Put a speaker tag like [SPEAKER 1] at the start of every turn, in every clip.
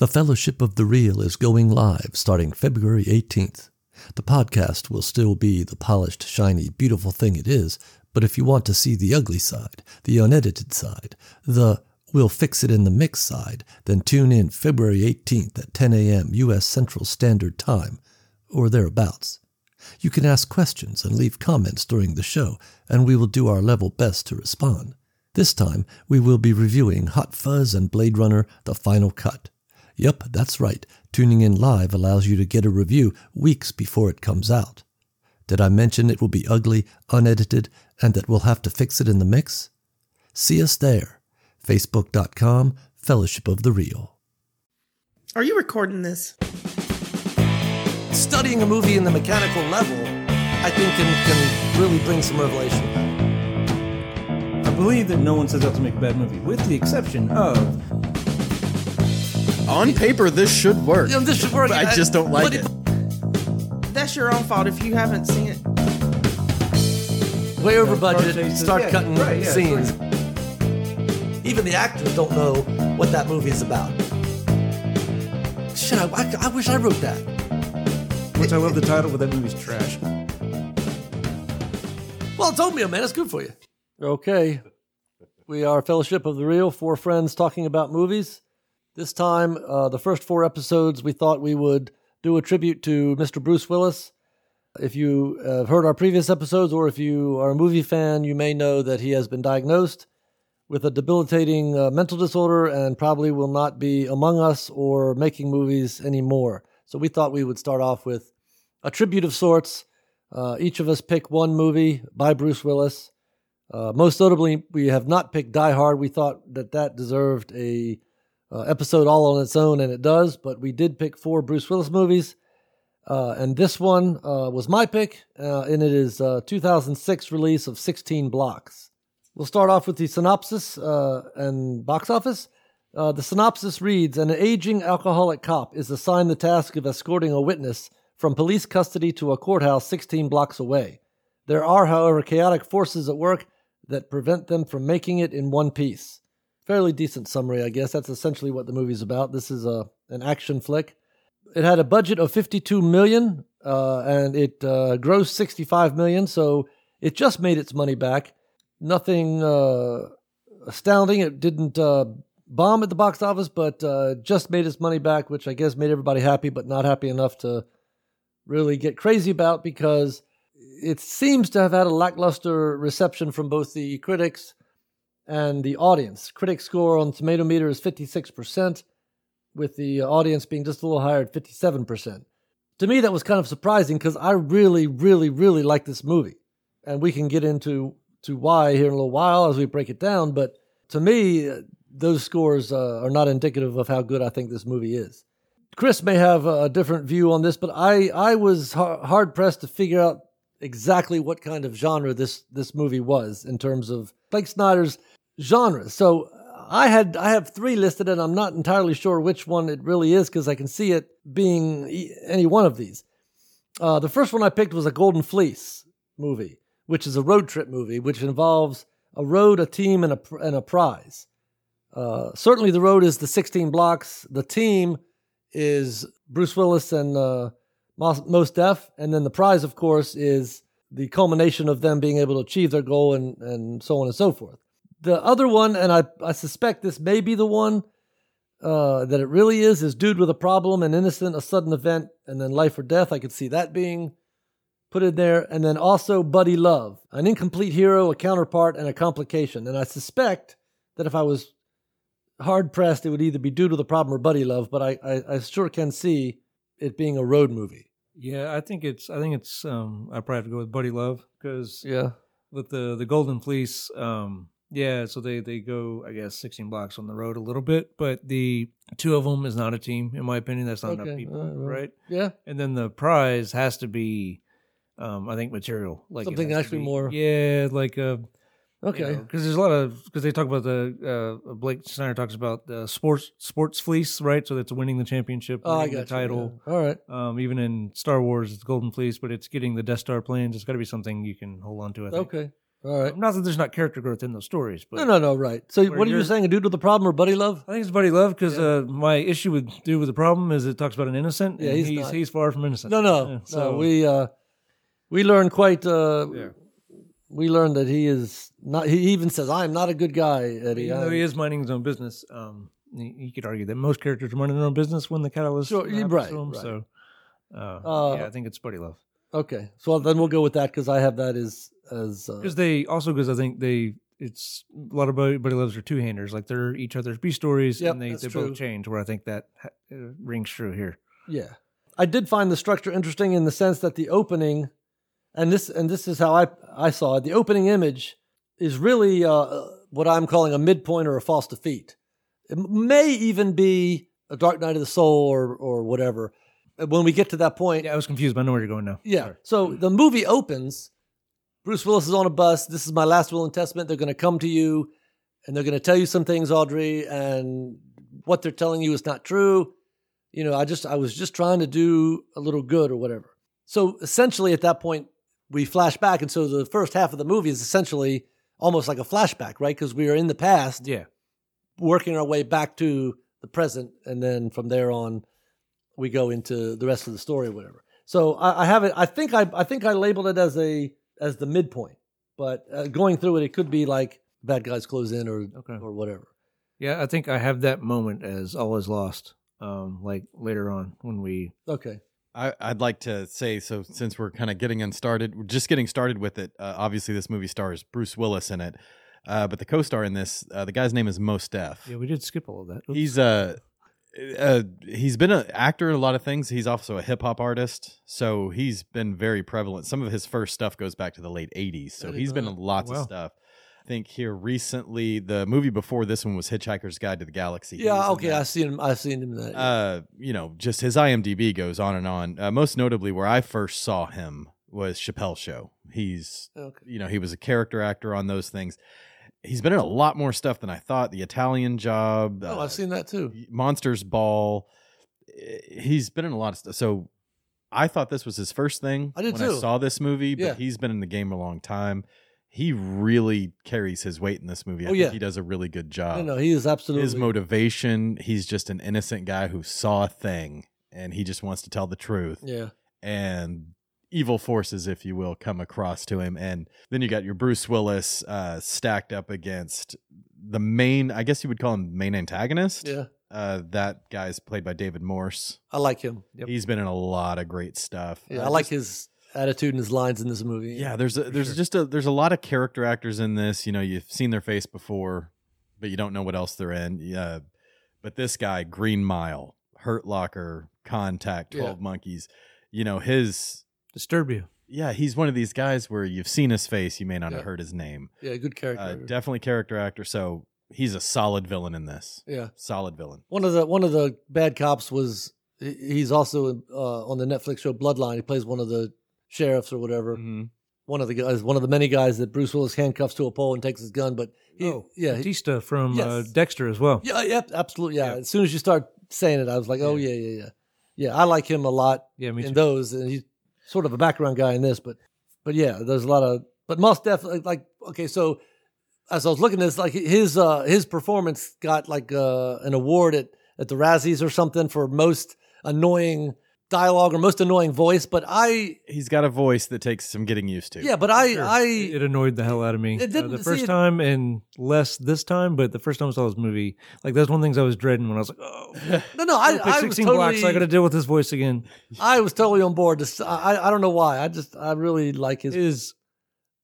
[SPEAKER 1] The Fellowship of the Reel is going live starting February 18th. The podcast will still be the polished, shiny, beautiful thing it is, but if you want to see the ugly side, the unedited side, the we'll fix it in the mix side, then tune in February 18th at 10 a.m. U.S. Central Standard Time, or thereabouts. You can ask questions and leave comments during the show, and we will do our level best to respond. This time, we will be reviewing Hot Fuzz and Blade Runner The Final Cut. Yep, that's right. Tuning in live allows you to get a review weeks before it comes out. Did I mention it will be ugly, unedited, and that we'll have to fix it in the mix? See us there. Facebook.com, Fellowship of the Reel.
[SPEAKER 2] Are you recording this?
[SPEAKER 1] Studying a movie in the mechanical level, I think, can, can really bring some revelation.
[SPEAKER 3] I believe that no one sets out to make a bad movie, with the exception of
[SPEAKER 4] On paper, this should work.
[SPEAKER 1] Yeah, this should work.
[SPEAKER 4] But I just don't like
[SPEAKER 1] But
[SPEAKER 4] it.
[SPEAKER 2] That's your own fault if you haven't seen it.
[SPEAKER 1] Way over budget, start
[SPEAKER 3] yeah,
[SPEAKER 1] cutting
[SPEAKER 3] right, yeah,
[SPEAKER 1] scenes. Even the actors don't know what that movie is about. Shit, I, I, I wish I wrote that.
[SPEAKER 3] which I love the title, but that movie's trash.
[SPEAKER 1] Well, it's oatmeal, man. It's good for you. Okay. We are Fellowship of the Reel, four friends talking about movies. This time, uh, the first four episodes, we thought we would do a tribute to Mr. Bruce Willis. If you have heard our previous episodes, or if you are a movie fan, you may know that he has been diagnosed with a debilitating uh, mental disorder and probably will not be among us or making movies anymore. So we thought we would start off with a tribute of sorts. Uh, each of us pick one movie by Bruce Willis. Uh, most notably, we have not picked Die Hard. We thought that that deserved a uh, episode all on its own, and it does. But we did pick four Bruce Willis movies, uh, and this one uh, was my pick, uh, and it is uh, 2006 release of 16 Blocks. We'll start off with the synopsis uh, and box office. The synopsis reads An aging alcoholic cop is assigned the task of escorting a witness from police custody to a courthouse 16 blocks away. There are, however, chaotic forces at work that prevent them from making it in one piece. Fairly decent summary, I guess. That's essentially what the movie's about. This is a an action flick. It had a budget of 52 million, uh, and it uh, grossed 65 million, so it just made its money back. Nothing uh, astounding. It didn't uh, bomb at the box office, but uh, just made its money back, which I guess made everybody happy, but not happy enough to really get crazy about because it seems to have had a lackluster reception from both the critics and the audience. Critic score on Tomato Meter is 56%, with the audience being just a little higher at 57%. To me, that was kind of surprising because I really, really, really like this movie. And we can get into to why here in a little while as we break it down. But to me, those scores uh, are not indicative of how good I think this movie is. Chris may have a different view on this, but I, I was har- hard pressed to figure out exactly what kind of genre this, this movie was in terms of Blake Snyder's genre. So I had I have three listed, and I'm not entirely sure which one it really is because I can see it being any one of these. Uh, the first one I picked was a Golden Fleece movie, which is a road trip movie, which involves a road, a team, and a and a prize. Uh, certainly, the road is the 16 blocks. The team is Bruce Willis and uh, Mos Mos Def, and then the prize, of course, is the culmination of them being able to achieve their goal and and so on and so forth. The other one, and I, I suspect this may be the one uh, that it really is, is dude with a problem, an innocent, a sudden event, and then life or death. I could see that being put in there. And then also Buddy Love, an incomplete hero, a counterpart, and a complication. And I suspect that if I was hard pressed, it would either be dude with a problem or Buddy Love, but I, I, I sure can see it being a road movie.
[SPEAKER 3] Yeah, I think it's. I think it's. Um, I probably have to go with Buddy Love because
[SPEAKER 1] Yeah.
[SPEAKER 3] with the the Golden Fleece, um, yeah. So they they go, I guess, 16 blocks on the road a little bit, but the two of them is not a team, in my opinion. That's not
[SPEAKER 1] Okay,
[SPEAKER 3] enough people,
[SPEAKER 1] all right? Yeah.
[SPEAKER 3] And then the prize has to be, um, I think, material. Like
[SPEAKER 1] Something actually
[SPEAKER 3] be-
[SPEAKER 1] more-
[SPEAKER 3] Yeah, like uh,
[SPEAKER 1] Okay.
[SPEAKER 3] because there's a lot of because they talk about the uh, Blake Snyder talks about the sports sports fleece, right? So that's winning the championship,
[SPEAKER 1] Oh, I
[SPEAKER 3] winning
[SPEAKER 1] got
[SPEAKER 3] the
[SPEAKER 1] you,
[SPEAKER 3] title.
[SPEAKER 1] yeah. All right.
[SPEAKER 3] Um, even in Star Wars, it's Golden Fleece, but it's getting the Death Star planes. It's got to be something you can hold on to. I think.
[SPEAKER 1] Okay. All right.
[SPEAKER 3] Not that there's not character growth in those stories, but
[SPEAKER 1] No, no, no. Right. So,
[SPEAKER 3] Where
[SPEAKER 1] what are you
[SPEAKER 3] you're-
[SPEAKER 1] saying? A dude with a problem or buddy love?
[SPEAKER 3] I think it's buddy love because uh, my issue with dude with the problem is it talks about an innocent.
[SPEAKER 1] Yeah,
[SPEAKER 3] and
[SPEAKER 1] he's
[SPEAKER 3] he's
[SPEAKER 1] not.
[SPEAKER 3] he's far from innocent.
[SPEAKER 1] No, no,
[SPEAKER 3] Yeah,
[SPEAKER 1] no.
[SPEAKER 3] so
[SPEAKER 1] We uh, we learned quite. Uh,
[SPEAKER 3] Yeah.
[SPEAKER 1] We learned that he is not. He even says, "I am not a good guy." Eddie.
[SPEAKER 3] even
[SPEAKER 1] I-
[SPEAKER 3] though he is minding his own business, um, you you could argue that most characters are minding their own business when the catalyst
[SPEAKER 1] Sure,
[SPEAKER 3] happens
[SPEAKER 1] right,
[SPEAKER 3] to them.
[SPEAKER 1] right.
[SPEAKER 3] So, uh,
[SPEAKER 1] Uh,
[SPEAKER 3] yeah, I think it's buddy love
[SPEAKER 1] Okay, so then we'll go with that because I have that as as. Uh,
[SPEAKER 3] because they also because I think they it's a lot of buddy, buddy loves are two handers like they're each other's B stories
[SPEAKER 1] Yep,
[SPEAKER 3] and they, they
[SPEAKER 1] true.
[SPEAKER 3] both change. Where I think that uh, rings true here.
[SPEAKER 1] Yeah. I did find the structure interesting in the sense that the opening and this and this is how I I saw it. The opening image is really uh, what I'm calling a midpoint or a false defeat. It may even be a Dark Night of the Soul or or whatever. When we get to that point,
[SPEAKER 3] Yeah, I was confused, but I know where you're going now.
[SPEAKER 1] yeah.
[SPEAKER 3] Sorry.
[SPEAKER 1] So the movie opens. Bruce Willis is on a bus. This is my last will and testament. They're going to come to you, and they're going to tell you some things, Audrey, and what they're telling you is not true. You know, I just I was just trying to do a little good or whatever. So essentially, at that point, we flash back, and so the first half of the movie is essentially almost like a flashback, right? Because we are in the past,
[SPEAKER 3] Yeah,
[SPEAKER 1] working our way back to the present, and then from there on, we go into the rest of the story or whatever. So I, I have it. I think I I think I labeled it as a as the midpoint, but uh, going through it, it could be like bad guys close in or
[SPEAKER 3] Okay.
[SPEAKER 1] or whatever.
[SPEAKER 3] yeah, I think I have that moment as all is lost. Um, like later on when we
[SPEAKER 1] Okay.
[SPEAKER 4] I, I'd like to say so since we're kind of getting in started, we're just getting started with it. Uh, obviously, this movie stars Bruce Willis in it, uh, but the co-star in this, uh, the guy's name is Mos Def.
[SPEAKER 3] yeah we did skip all of that. Oops.
[SPEAKER 4] He's uh, uh he's been an actor in a lot of things. He's also a hip hop artist, so he's been very prevalent. Some of his first stuff goes back to the late '80s, so he's been in lots
[SPEAKER 3] Wow.
[SPEAKER 4] of stuff. I think here recently, the movie before this one was Hitchhiker's Guide to the Galaxy.
[SPEAKER 1] Yeah. Okay.
[SPEAKER 4] that
[SPEAKER 1] I seen him. I seen him that.
[SPEAKER 4] uh, you know, just his IMDb goes on and on. Uh, most notably, where I first saw him was Chappelle Show. He's,
[SPEAKER 1] okay.
[SPEAKER 4] you know, he was a character actor on those things. He's been in a lot more stuff than I thought. The Italian Job,
[SPEAKER 1] Oh,
[SPEAKER 4] uh,
[SPEAKER 1] I've seen that too.
[SPEAKER 4] Monsters Ball. Eh, He's been in a lot of stuff. So I thought this was his first thing
[SPEAKER 1] I did
[SPEAKER 4] when
[SPEAKER 1] too.
[SPEAKER 4] I saw this movie, but
[SPEAKER 1] Yeah.
[SPEAKER 4] he's been in the game a long time. He really carries his weight in this movie. I
[SPEAKER 1] Oh,
[SPEAKER 4] think
[SPEAKER 1] yeah.
[SPEAKER 4] he does a really good job
[SPEAKER 1] no, no, he is absolutely.
[SPEAKER 4] his motivation he's just an innocent guy who saw a thing and he just wants to tell the truth
[SPEAKER 1] Yeah.
[SPEAKER 4] and evil forces if you will come across to him and then you got your bruce willis uh stacked up against the main i guess you would call him main antagonist
[SPEAKER 1] Yeah.
[SPEAKER 4] uh that guy's played by david morse
[SPEAKER 1] I like him.
[SPEAKER 3] Yep.
[SPEAKER 4] he's been in a lot of great stuff
[SPEAKER 1] Yeah.
[SPEAKER 4] Uh,
[SPEAKER 1] I like
[SPEAKER 4] just-
[SPEAKER 1] his attitude and his lines in this movie.
[SPEAKER 4] yeah there's a, there's
[SPEAKER 3] sure.
[SPEAKER 4] just a there's a lot of character actors in this you know you've seen their face before but you don't know what else they're in yeah but this guy green mile hurt locker contact
[SPEAKER 1] Yeah.
[SPEAKER 4] 12 monkeys you know his
[SPEAKER 3] disturb you.
[SPEAKER 4] yeah he's one of these guys where you've seen his face you may not
[SPEAKER 1] Yeah.
[SPEAKER 4] have heard his name
[SPEAKER 1] Yeah. Good character.
[SPEAKER 4] uh, definitely character actor so he's a solid villain in this
[SPEAKER 1] yeah.
[SPEAKER 4] solid villain
[SPEAKER 1] One of the one of the bad cops was he- he's also uh, on the Netflix show Bloodline. He plays one of the sheriffs or whatever.
[SPEAKER 4] Mhm.
[SPEAKER 1] One of the guys, one of the many guys that Bruce Willis handcuffs to a pole and takes his gun. But he,
[SPEAKER 3] oh,
[SPEAKER 1] yeah, he-
[SPEAKER 3] Batista from uh,
[SPEAKER 1] Yes.
[SPEAKER 3] Dexter as well.
[SPEAKER 1] yeah, yep, absolutely, yeah. As soon as you start saying it, I was like, oh yeah, yeah, yeah, yeah. I like him a lot
[SPEAKER 3] Yeah, me
[SPEAKER 1] in
[SPEAKER 3] too.
[SPEAKER 1] those, and he's sort of a background guy in this. But but yeah, there's a lot of but Mos Def like, like okay, so as I was looking at this, like his uh his performance got like uh an award at at the Razzies or something for most annoying dialogue or most annoying voice. But I
[SPEAKER 4] he's got a voice that takes some getting used to
[SPEAKER 1] yeah, but I
[SPEAKER 3] Sure.
[SPEAKER 1] I
[SPEAKER 3] it it annoyed the hell out of me.
[SPEAKER 1] It
[SPEAKER 3] Uh,
[SPEAKER 1] didn't-
[SPEAKER 3] the
[SPEAKER 1] see,
[SPEAKER 3] first
[SPEAKER 1] it-
[SPEAKER 3] time and less this time, but the first time I saw this movie, like that's one of the things I was dreading when I was like, oh,
[SPEAKER 1] no no I,
[SPEAKER 3] I,
[SPEAKER 1] I was
[SPEAKER 3] sixteen
[SPEAKER 1] totally
[SPEAKER 3] blocks, I got to deal with this voice again.
[SPEAKER 1] I was totally on board. This I I don't know why. I just I really like his.
[SPEAKER 3] Is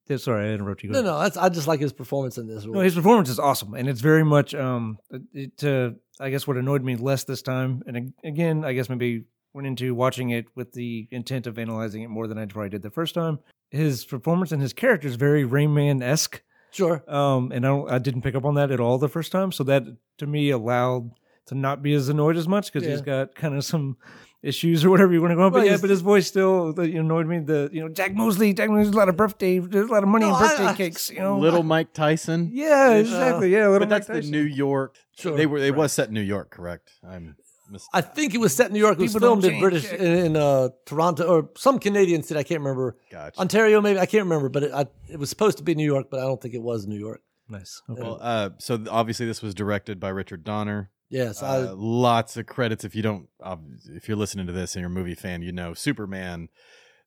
[SPEAKER 3] yeah, sorry, I interrupted you. Go
[SPEAKER 1] no,
[SPEAKER 3] ahead.
[SPEAKER 1] no, that's, I just like his performance in this.
[SPEAKER 3] No, his performance is awesome, and it's very much um. It uh, I guess what annoyed me less this time, and ag- again, I guess maybe went into watching it with the intent of analyzing it more than I probably did the first time. His performance and his character is very Rain Man esque,
[SPEAKER 1] sure.
[SPEAKER 3] um, and I don't, I didn't pick up on that at all the first time. So that to me allowed to not be as annoyed as much because he's got kind of some issues or whatever you want to go on. But
[SPEAKER 1] Right,
[SPEAKER 3] yeah, but his voice still annoyed me. The you know Jack Mosley, Jack Mosley's a lot of birthday, there's a lot of money
[SPEAKER 1] No,
[SPEAKER 3] in birthday
[SPEAKER 1] I-
[SPEAKER 3] cake. You know,
[SPEAKER 4] little mike tyson
[SPEAKER 3] yeah, exactly. Yeah, little
[SPEAKER 4] but that's
[SPEAKER 3] Mike
[SPEAKER 4] the New York.
[SPEAKER 1] Sure,
[SPEAKER 4] they were. It
[SPEAKER 3] right.
[SPEAKER 4] was set in New York, correct? I'm. Mis-
[SPEAKER 1] I think it was set in New York. It was
[SPEAKER 3] People don't
[SPEAKER 1] filmed in British
[SPEAKER 3] shit.
[SPEAKER 1] in, in uh, Toronto or some Canadian city. I can't remember.
[SPEAKER 4] Gotcha.
[SPEAKER 1] Ontario, maybe I can't remember, but it, I, it was supposed to be New York, but I don't think it was New York.
[SPEAKER 3] Nice. Okay.
[SPEAKER 4] Well, uh, so obviously this was directed by Richard Donner.
[SPEAKER 1] Yes,
[SPEAKER 4] Uh, lots of credits. If you don't, if you're listening to this and you're a movie fan, you know Superman,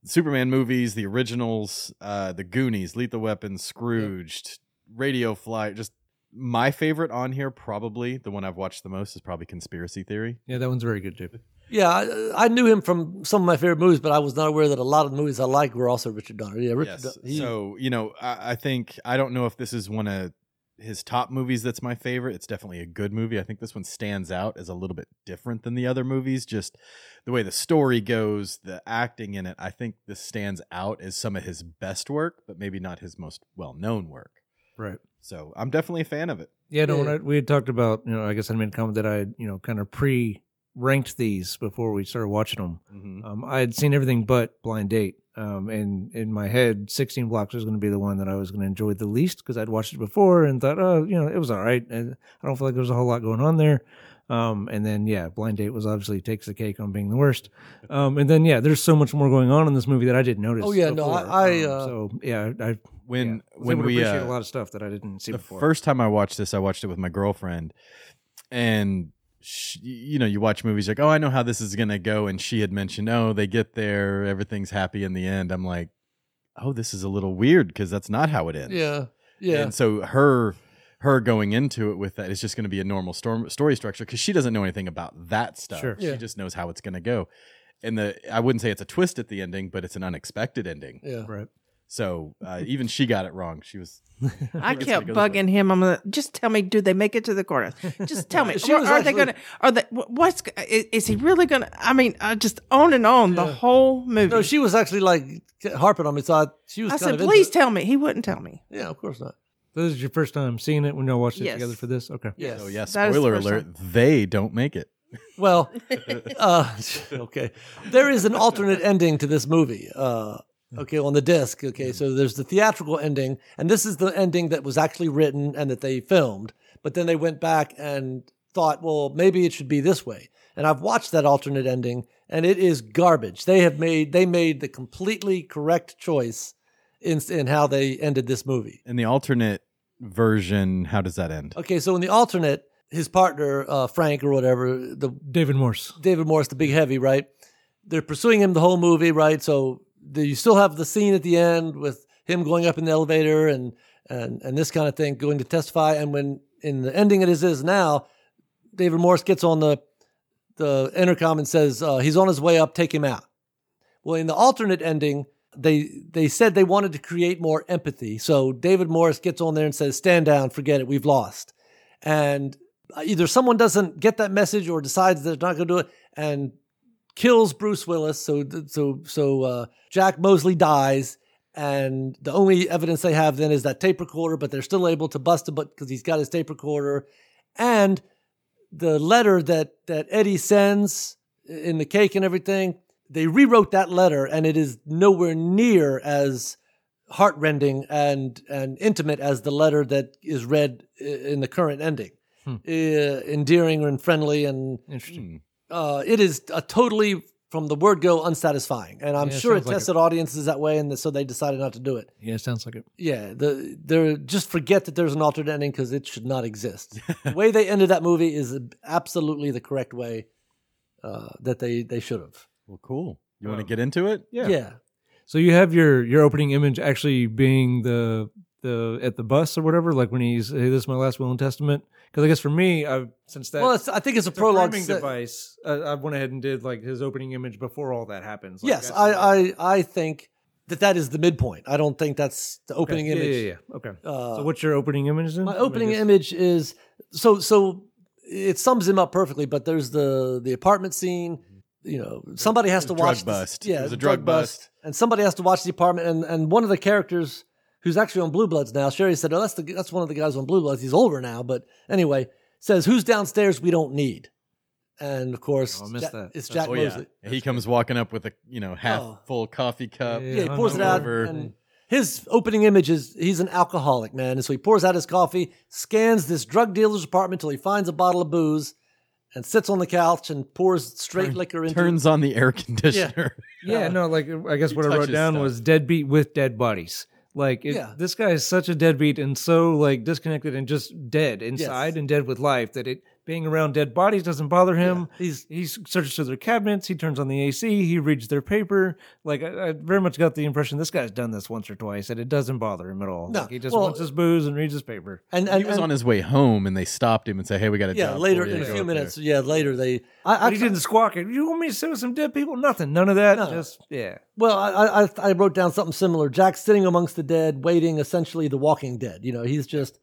[SPEAKER 4] Superman movies, the originals, uh, the Goonies, Lethal Weapon, Scrooged, Radio Flyer. Just my favorite on here, probably the one I've watched the most is probably Conspiracy Theory.
[SPEAKER 3] yeah, that one's very good too.
[SPEAKER 1] Yeah, I, I knew him from some of my favorite movies, but I was not aware that a lot of the movies I like were also Richard Donner. Yeah, Richard.
[SPEAKER 4] Yes.
[SPEAKER 1] Don- he-
[SPEAKER 4] so you know, I, I think I don't know if this is one of his top movies that's my favorite. It's definitely a good movie. I think this one stands out as a little bit different than the other movies. Just the way the story goes, the acting in it. I think this stands out as some of his best work, but maybe not his most well known work.
[SPEAKER 3] Right.
[SPEAKER 4] So I'm definitely a fan of it.
[SPEAKER 3] Yeah, no,
[SPEAKER 1] Yeah.
[SPEAKER 3] I, we had talked about, you know, I guess I made a comment that I, had, you know, kind of pre ranked these before we started watching them.
[SPEAKER 4] Mhm.
[SPEAKER 3] Um, I had seen everything but Blind Date. Um, and in my head, 16 Blocks was going to be the one that I was going to enjoy the least because I'd watched it before and thought, oh, you know, it was all right. And I don't feel like there was a whole lot going on there. Um, and then, yeah, Blind Date was obviously takes the cake on being the worst. Um, and then, yeah, there's so much more going on in this movie that I didn't notice.
[SPEAKER 1] Oh, yeah, no. I- I,
[SPEAKER 3] Um,
[SPEAKER 1] uh,
[SPEAKER 3] so, yeah, I,
[SPEAKER 4] When
[SPEAKER 3] yeah,
[SPEAKER 4] when we
[SPEAKER 3] appreciate
[SPEAKER 4] uh,
[SPEAKER 3] a lot of stuff that I didn't see
[SPEAKER 4] the
[SPEAKER 3] before.
[SPEAKER 4] first time I watched this, I watched it with my girlfriend, and she, you know, you watch movies like, oh, I know how this is gonna go, and she had mentioned, oh, they get there, everything's happy in the end. I'm like, oh, this is a little weird because that's not how it ends.
[SPEAKER 1] yeah, yeah.
[SPEAKER 4] And so her her going into it with that is just going to be a normal storm, story structure because she doesn't know anything about that stuff.
[SPEAKER 3] Sure.
[SPEAKER 4] She
[SPEAKER 1] Yeah.
[SPEAKER 4] just knows how it's going to go. And the I wouldn't say it's a twist at the ending, but it's an unexpected ending.
[SPEAKER 1] yeah.
[SPEAKER 3] right.
[SPEAKER 4] So uh, even she got it wrong. She was
[SPEAKER 2] I kept
[SPEAKER 4] gonna
[SPEAKER 2] bugging him. I'm gonna just tell me, do they make it to the courthouse? Just tell me.
[SPEAKER 1] She
[SPEAKER 2] Or
[SPEAKER 1] was
[SPEAKER 2] are they gonna? Are they? What's? Is, is he really gonna? I mean, I just on and on the whole movie.
[SPEAKER 1] No, she was actually like harping on me, so I, she was
[SPEAKER 2] I
[SPEAKER 1] kind
[SPEAKER 2] said,
[SPEAKER 1] of
[SPEAKER 2] please tell me. He wouldn't tell me.
[SPEAKER 1] Yeah, of course not.
[SPEAKER 3] So this is your first time seeing it when y'all watched it
[SPEAKER 2] Yes.
[SPEAKER 3] together for this? Okay.
[SPEAKER 1] Yes.
[SPEAKER 4] so yeah.
[SPEAKER 2] That is the
[SPEAKER 4] Spoiler alert:
[SPEAKER 2] time.
[SPEAKER 4] they don't make it.
[SPEAKER 1] Well, uh, okay. There is an alternate ending to this movie. Uh, okay, on the disc. Okay, so there's the theatrical ending, and this is the ending that was actually written and that they filmed. But then they went back and thought, well, maybe it should be this way. And I've watched that alternate ending, and it is garbage. They have made they made the completely correct choice in in how they ended this movie.
[SPEAKER 4] In the alternate version, how does that end?
[SPEAKER 1] Okay, so in the alternate, his partner uh, Frank or whatever, the
[SPEAKER 3] David Morse.
[SPEAKER 1] David morse the big heavy, right? They're pursuing him the whole movie, right? So the, you still have the scene at the end with him going up in the elevator and and and this kind of thing, going to testify. And when in the ending it is is now, David Morse gets on the the intercom and says uh, he's on his way up, take him out. Well, in the alternate ending, they they said they wanted to create more empathy. So David Morse gets on there and says, "Stand down, forget it, we've lost." And either someone doesn't get that message or decides they're not going to do it and kills Bruce Willis. So so so uh, Jack Mosley dies, and the only evidence they have then is that tape recorder. But they're still able to bust him, but because he's got his tape recorder, and the letter that that Eddie sends in the cake and everything. They rewrote that letter, and it is nowhere near as heartrending and and intimate as the letter that is read in the current ending.
[SPEAKER 3] Hmm.
[SPEAKER 1] Uh, endearing and friendly, and
[SPEAKER 3] Interesting.
[SPEAKER 1] Uh, it is a totally from the word go unsatisfying. And I'm
[SPEAKER 3] Yeah,
[SPEAKER 1] sure it
[SPEAKER 3] sounds like
[SPEAKER 1] tested audiences that way, and so they decided not to do it.
[SPEAKER 3] Yeah, it sounds like it.
[SPEAKER 1] Yeah, the they're just forget that there's an alternate ending because it should not exist. the way they ended that movie is absolutely the correct way uh, that they they should have.
[SPEAKER 4] Well, cool. You want to get into it?
[SPEAKER 1] Yeah. Yeah.
[SPEAKER 3] So you have your your opening image actually being the the at the bus or whatever, like when he's hey, this is my last will and testament. Because I guess for me, I since that
[SPEAKER 1] well, it's, I think it's a
[SPEAKER 3] it's a
[SPEAKER 1] prologue.
[SPEAKER 3] framing
[SPEAKER 1] set-
[SPEAKER 3] device, uh, I went ahead and did like his opening image before all that happens. Like,
[SPEAKER 1] yes,
[SPEAKER 3] that's
[SPEAKER 1] I, I I think that that is the midpoint. I don't think that's the opening
[SPEAKER 3] yeah,
[SPEAKER 1] image.
[SPEAKER 3] Yeah, yeah, yeah. Okay.
[SPEAKER 1] Uh,
[SPEAKER 3] so what's your opening image then?
[SPEAKER 1] My opening image is so so it sums him up perfectly. But there's the the apartment scene. You know, somebody has to
[SPEAKER 4] Drug
[SPEAKER 1] watch. this-
[SPEAKER 4] bust.
[SPEAKER 1] yeah,
[SPEAKER 4] It was a drug bust.
[SPEAKER 1] and somebody has to watch the apartment. And and one of the characters who's actually on Blue Bloods now, Sherry said, "Oh, that's the that's one of the guys on Blue Bloods. He's older now, but anyway." Says who's downstairs? We don't need, and of course,
[SPEAKER 3] Oh, I missed
[SPEAKER 1] Ja-
[SPEAKER 3] that.
[SPEAKER 1] it's Jack
[SPEAKER 4] oh yeah.
[SPEAKER 1] Mosley.
[SPEAKER 4] He comes walking up with a you know half
[SPEAKER 1] Oh.
[SPEAKER 4] full coffee cup.
[SPEAKER 3] Yeah,
[SPEAKER 1] Yeah, he pours it out,
[SPEAKER 4] Over.
[SPEAKER 1] and his opening image is he's an alcoholic, man. And so he pours out his coffee, scans this drug dealer's apartment till he finds a bottle of booze, and sits on the couch and pours straight
[SPEAKER 4] Turn-
[SPEAKER 1] liquor into
[SPEAKER 4] turns on the air conditioner.
[SPEAKER 3] Yeah,
[SPEAKER 1] Uh,
[SPEAKER 3] no, like I guess
[SPEAKER 4] he
[SPEAKER 3] what I wrote down
[SPEAKER 4] stuff.
[SPEAKER 3] was deadbeat with dead bodies. Like it,
[SPEAKER 1] Yeah.
[SPEAKER 3] this guy is such a deadbeat and so like disconnected and just dead inside and dead with life that it being around dead bodies doesn't bother him.
[SPEAKER 1] He's
[SPEAKER 3] He searches through their cabinets. He turns on the AC. He reads their paper. Like I, I very much got the impression this guy's done this once or twice, and it doesn't bother him at all.
[SPEAKER 1] No,
[SPEAKER 3] Like, he just
[SPEAKER 1] well-
[SPEAKER 3] wants his booze and reads his paper.
[SPEAKER 1] and, and
[SPEAKER 4] he was
[SPEAKER 1] and-
[SPEAKER 4] on his way home, and they stopped him and said, "Hey, we got to
[SPEAKER 1] yeah
[SPEAKER 4] job
[SPEAKER 1] later in a few minutes.
[SPEAKER 4] there."
[SPEAKER 1] Yeah, later they. I, I
[SPEAKER 3] he didn't squawk it. You want me to sit with some dead people? Nothing. None of that.
[SPEAKER 1] No.
[SPEAKER 3] Just yeah.
[SPEAKER 1] Well, I, I I wrote down something similar. Jack's sitting amongst the dead, waiting essentially the Walking Dead. You know, he's just.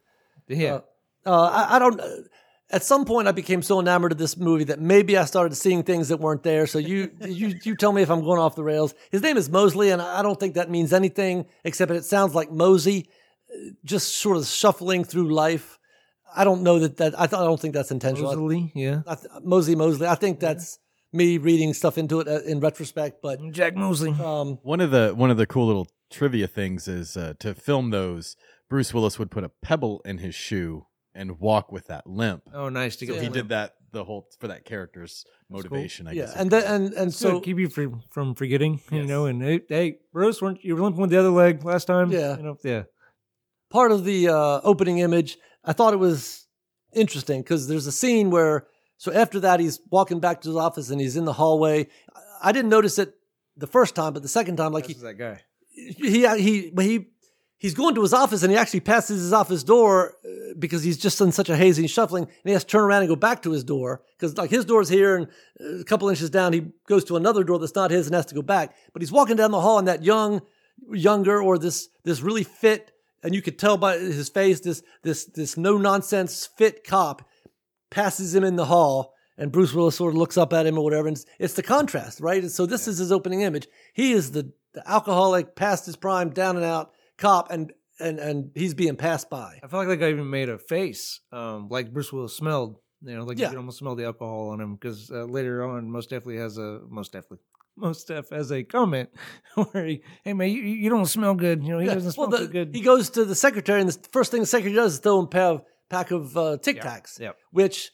[SPEAKER 3] Yeah.
[SPEAKER 1] Uh, I, I don't. At some point, I became so enamored of this movie that maybe I started seeing things that weren't there. So you you you tell me if I'm going off the rails. His name is Mosley, and I don't think that means anything except it sounds like Mosey, uh, just sort of shuffling through life. I don't know that that I, th- I don't think that's intentional.
[SPEAKER 3] Rosalie, yeah.
[SPEAKER 1] I th- Mosey Mosley. I think that's me reading stuff into it uh, in retrospect, but
[SPEAKER 3] Jack Mosley.
[SPEAKER 1] um,
[SPEAKER 4] One of the one of the cool little trivia things is uh, to film those. Bruce Willis would put a pebble in his shoe and walk with that limp.
[SPEAKER 3] oh, nice to
[SPEAKER 4] So
[SPEAKER 3] get.
[SPEAKER 4] he
[SPEAKER 3] the-
[SPEAKER 4] did that the whole for that character's
[SPEAKER 3] cool.
[SPEAKER 4] motivation. I
[SPEAKER 1] yeah,
[SPEAKER 4] guess.
[SPEAKER 1] and then and and
[SPEAKER 3] So
[SPEAKER 1] so
[SPEAKER 3] keep you free from forgetting, you know. And hey, hey, Bruce, weren't you were limping with the other leg last time?
[SPEAKER 1] Yeah.
[SPEAKER 3] you know, yeah.
[SPEAKER 1] part of the uh, opening image, I thought it was interesting because there's a scene where, so after that, he's walking back to his office and he's in the hallway. I didn't notice it the first time, but the second time, like
[SPEAKER 3] This
[SPEAKER 1] he,
[SPEAKER 3] that guy.
[SPEAKER 1] he, he, but he, he's going to his office and he actually passes his office door uh, because he's just in such a haze and he's shuffling and he has to turn around and go back to his door because like his door's here and uh, a couple inches down he goes to another door that's not his and has to go back. But he's walking down the hall and that young younger or this this really fit and you could tell by his face this this this no nonsense fit cop passes him in the hall and Bruce Willis sort of looks up at him or whatever and it's, it's the contrast right? And so this is his opening image. He is the, the alcoholic past his prime down and out cop and and and he's being passed by
[SPEAKER 3] I feel like that guy even made a face, um, like Bruce Willis smelled. You know, like
[SPEAKER 1] Yeah.
[SPEAKER 3] you could almost smell the alcohol on him because uh, later on, most definitely has a most definitely. Most Def has a comment where he, hey man, you, you don't smell good. You know, he
[SPEAKER 1] Yeah,
[SPEAKER 3] doesn't smell
[SPEAKER 1] well, the-
[SPEAKER 3] good.
[SPEAKER 1] he goes to the secretary and the first thing the secretary does is throw him a pack of, pack of uh, tic tacs
[SPEAKER 3] Yep.
[SPEAKER 1] which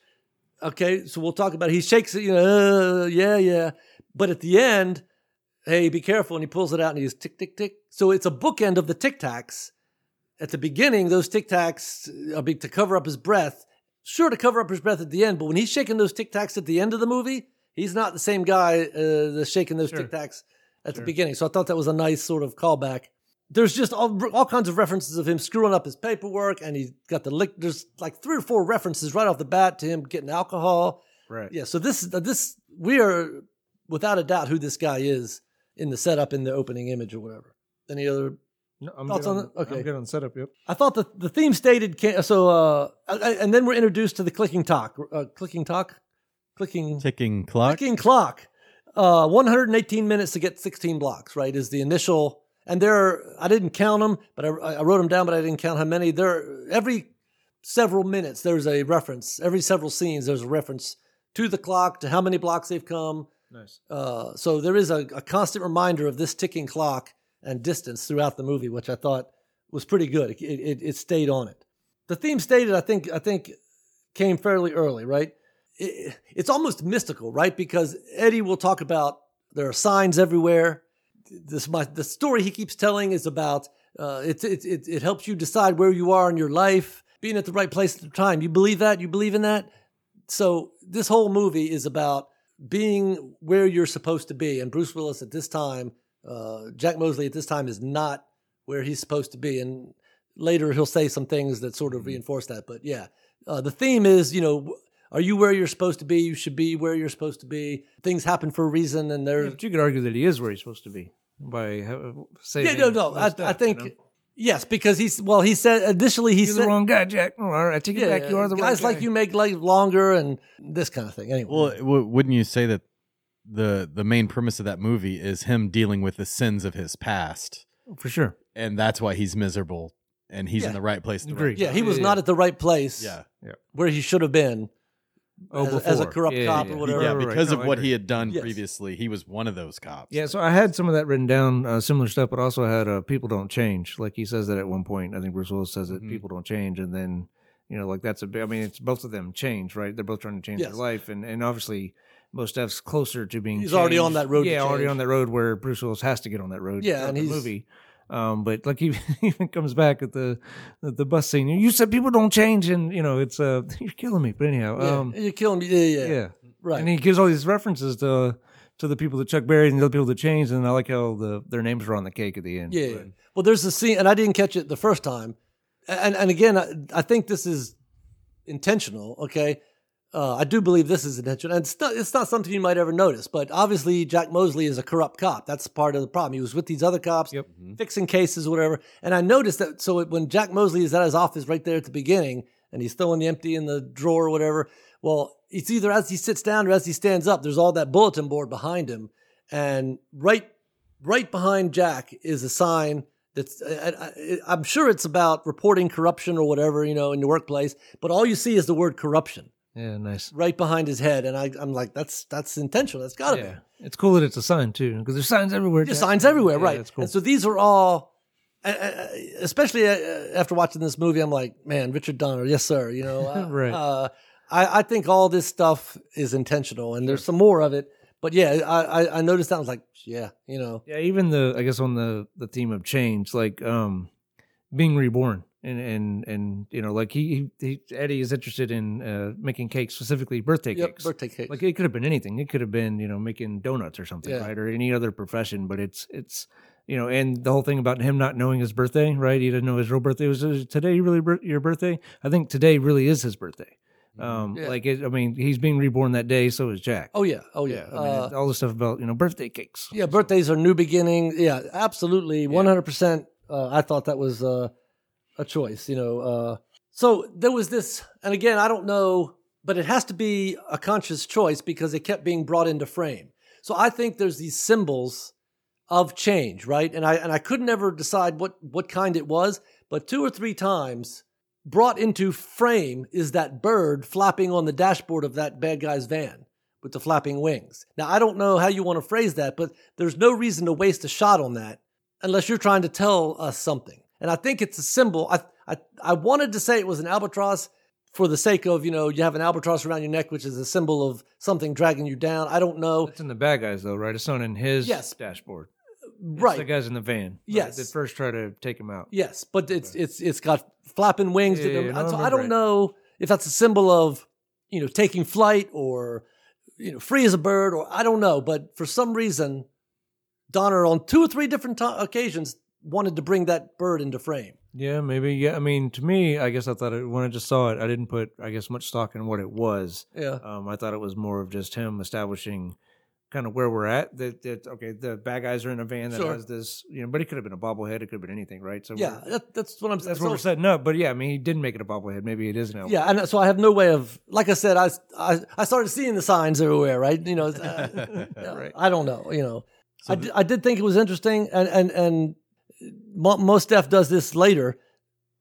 [SPEAKER 1] okay so we'll talk about it. he shakes it you know uh, yeah yeah but at the end hey be careful and he pulls it out and he he's tick tick tick. So it's a bookend of the tic tacs. At the beginning those tic tacs are big to cover up his breath sure to cover up his breath at the end but when he's shaking those tic tacs at the end of the movie he's not the same guy uh, that's shaking those
[SPEAKER 3] Sure.
[SPEAKER 1] tic tacs at the beginning. So i thought that was a nice sort of callback. There's just all, all kinds of references of him screwing up his paperwork and he's got the lick there's like three or four references right off the bat to him getting alcohol.
[SPEAKER 3] Right.
[SPEAKER 1] yeah so this this we are without a doubt who this guy is in the setup in the opening image or whatever any other
[SPEAKER 3] No, I'm
[SPEAKER 1] Thoughts on
[SPEAKER 3] on,
[SPEAKER 1] it? Okay.
[SPEAKER 3] I'm good on setup. Yep.
[SPEAKER 1] i thought the, the theme stated ca- so uh and then we're introduced to the clicking talk uh, clicking talk clicking
[SPEAKER 4] Ticking clock.
[SPEAKER 1] Ticking clock. Uh, 118 minutes to get 16 blocks, right? Is the initial, and there are, I didn't count them, but I, I wrote them down, but I didn't count how many. There, every several minutes, there's a reference. Every several scenes, there's a reference to the clock, to how many blocks they've come.
[SPEAKER 3] Nice.
[SPEAKER 1] Uh, so there is a, a constant reminder of this ticking clock and distance throughout the movie, which I thought was pretty good. It, it, it stayed on it. The theme stated, I think, I think, came fairly early, right? It, it's almost mystical, right? Because Eddie will talk about there are signs everywhere. This my the story he keeps telling is about uh, it, it it it helps you decide where you are in your life, being at the right place at the time. You believe that? You believe in that? So this whole movie is about being where you're supposed to be. And Bruce Willis at this time, uh, Jack Mosley at this time is not where he's supposed to be. And later he'll say some things that sort of reinforce that. But yeah, uh, the theme is, you know, are you where you're supposed to be? You should be where you're supposed to be. Things happen for a reason, and
[SPEAKER 3] Yeah,
[SPEAKER 1] there's
[SPEAKER 3] but you could argue that he is where he's supposed to be by uh, saying.
[SPEAKER 1] yeah, no, no. I, I think yes, because he's well. He said initially he
[SPEAKER 3] You're
[SPEAKER 1] said
[SPEAKER 3] the wrong guy, Jack. Oh, all right, I take it
[SPEAKER 1] yeah,
[SPEAKER 3] back. You are the right guy.
[SPEAKER 1] guys
[SPEAKER 3] right
[SPEAKER 1] like
[SPEAKER 3] guy.
[SPEAKER 1] you make life longer and this kind of thing. Anyway,
[SPEAKER 4] Well, w- wouldn't you say that the the main premise of that movie is him dealing with the sins of his past,
[SPEAKER 3] for sure.
[SPEAKER 4] and that's why he's miserable, and he's
[SPEAKER 1] Yeah.
[SPEAKER 4] in the right place. at the right
[SPEAKER 1] yeah, he was
[SPEAKER 3] yeah,
[SPEAKER 1] not
[SPEAKER 3] yeah.
[SPEAKER 1] at the right place.
[SPEAKER 4] Yeah,
[SPEAKER 1] where he should have been.
[SPEAKER 3] Oh,
[SPEAKER 1] As a- as a corrupt
[SPEAKER 3] Yeah,
[SPEAKER 1] cop
[SPEAKER 3] yeah,
[SPEAKER 1] or whatever.
[SPEAKER 4] yeah,
[SPEAKER 3] Right, right,
[SPEAKER 4] because
[SPEAKER 3] no,
[SPEAKER 4] of what he had done
[SPEAKER 1] Yes.
[SPEAKER 4] previously, he was one of those cops.
[SPEAKER 3] Yeah, so I had some of that written down, uh, similar stuff, but also had uh, people don't change. Like he says that at one point. I think Bruce Willis says that
[SPEAKER 4] Mhm.
[SPEAKER 3] people don't change, and then You know, like that's a big. I mean, it's both of them change, right? They're both trying to change
[SPEAKER 1] Yes.
[SPEAKER 3] their life, and and obviously. Most Def's closer to being.
[SPEAKER 1] He's already on that road to
[SPEAKER 3] Yeah, already on that road where Bruce Willis has to get on that road.
[SPEAKER 1] Yeah, and
[SPEAKER 3] the
[SPEAKER 1] he's-
[SPEAKER 3] movie. Um, but like he even comes back at the at the bus scene. You said people don't change, and you know it's uh you're killing me. But anyhow,
[SPEAKER 1] Yeah,
[SPEAKER 3] um,
[SPEAKER 1] you're killing me. Yeah, yeah,
[SPEAKER 3] yeah,
[SPEAKER 1] right.
[SPEAKER 3] and he gives all these references to to the people that Chuck Berry and the other people that changed, and I like how the their names are on the cake at the end.
[SPEAKER 1] Yeah, yeah. Well, there's a scene, and I didn't catch it the first time, and and again, I, I think this is intentional. Okay, uh, I do believe this is intentional, and it's not it's not something you might ever notice. But obviously, Jack Mosley is a corrupt cop. That's part of the problem. He was with these other cops,
[SPEAKER 3] Yep. Mm-hmm.
[SPEAKER 1] fixing cases, whatever. And I noticed that. So when Jack Mosley is at his office right there at the beginning, and he's throwing the empty in the drawer or whatever. Well, it's either as he sits down or as he stands up. There's all that bulletin board behind him, and right right behind Jack is a sign that's uh, uh, uh, I, I, I'm sure it's about reporting corruption or whatever you know in the workplace, but all you see is the word corruption
[SPEAKER 3] yeah, nice.
[SPEAKER 1] right behind his head, and I, I'm like, that's that's intentional. That's got to
[SPEAKER 3] Yeah, it's cool that it's a sign too, because there's signs everywhere.
[SPEAKER 1] be. There's signs everywhere,
[SPEAKER 3] Yeah,
[SPEAKER 1] right?
[SPEAKER 3] That's cool.
[SPEAKER 1] And so these are all, uh, uh, especially uh, after watching this movie, I'm like, man, Richard Donner, yes sir. You know, uh,
[SPEAKER 3] Right.
[SPEAKER 1] Uh, I, I think all this stuff is intentional, and there's some more of it. But yeah, I, I, I noticed that I was like, yeah, you know,
[SPEAKER 3] Yeah, even the I guess on the the theme of change, like um being reborn and and and you know, like he, he, Eddie is interested in uh making cakes, specifically birthday
[SPEAKER 1] yep,
[SPEAKER 3] cakes.
[SPEAKER 1] birthday cake.
[SPEAKER 3] Like it could have been anything. It could have been, you know, making donuts or something,
[SPEAKER 1] Yeah.
[SPEAKER 3] right? Or any other profession, but it's it's you know, and the whole thing about him not knowing his birthday, right? He didn't know his real birthday was today. Really, your birthday? I think today really is his birthday. Um,
[SPEAKER 1] Yeah.
[SPEAKER 3] like it, I mean, he's being reborn that day. So is Jack.
[SPEAKER 1] oh yeah, oh yeah.
[SPEAKER 3] I mean,
[SPEAKER 1] Uh,
[SPEAKER 3] all the stuff about you know birthday cakes.
[SPEAKER 1] Yeah, birthdays are new beginning. Yeah, absolutely, one hundred percent. I thought that was uh, a choice. You know, uh, so there was this, and again, I don't know, but it has to be a conscious choice because it kept being brought into frame. So I think there's these symbols of change, right? And I and I could never decide what what kind it was, but two or three times brought into frame is that bird flapping on the dashboard of that bad guy's van with the flapping wings. Now, I don't know how you want to phrase that, but there's no reason to waste a shot on that unless you're trying to tell us something. And I think it's a symbol. I, I, I wanted to say it was an albatross for the sake of, you know, you have an albatross around your neck, which is a symbol of something dragging you down. I don't know.
[SPEAKER 3] It's in the bad guys though, right? It's not in his
[SPEAKER 1] Yes.
[SPEAKER 3] dashboard. It's
[SPEAKER 1] Right.
[SPEAKER 3] the guys in the van. right,
[SPEAKER 1] Yes.
[SPEAKER 3] That first try to take him out.
[SPEAKER 1] Yes, but it's it's it's got flapping wings.
[SPEAKER 3] Yeah, yeah, no,
[SPEAKER 1] so
[SPEAKER 3] I
[SPEAKER 1] don't
[SPEAKER 3] it.
[SPEAKER 1] know if that's a symbol of you know taking flight or you know free as a bird or I don't know. But for some reason, Donner on two or three different to- occasions wanted to bring that bird into frame.
[SPEAKER 3] Yeah, maybe. Yeah, I mean, to me, I guess I thought it, when I just saw it, I didn't put, I guess, much stock in what it was.
[SPEAKER 1] Yeah,
[SPEAKER 3] Um, I thought it was more of just him establishing kind of where we're at. That, that okay, the bad guys are in a van that
[SPEAKER 1] Sure.
[SPEAKER 3] has this, you know, but it could have been a bobblehead. It could have been anything, right? So
[SPEAKER 1] yeah, that, that's what I'm.
[SPEAKER 3] that's
[SPEAKER 1] so-
[SPEAKER 3] what we're setting up. But yeah, I mean, he didn't make it a bobblehead. Maybe it is now.
[SPEAKER 1] Yeah, and so I have no way of, like I said, I I, I started seeing the signs everywhere, right? You know, uh,
[SPEAKER 3] Right.
[SPEAKER 1] I don't know, you know.
[SPEAKER 4] So
[SPEAKER 1] I, did, I did think it was interesting, and and and Mos Def does this later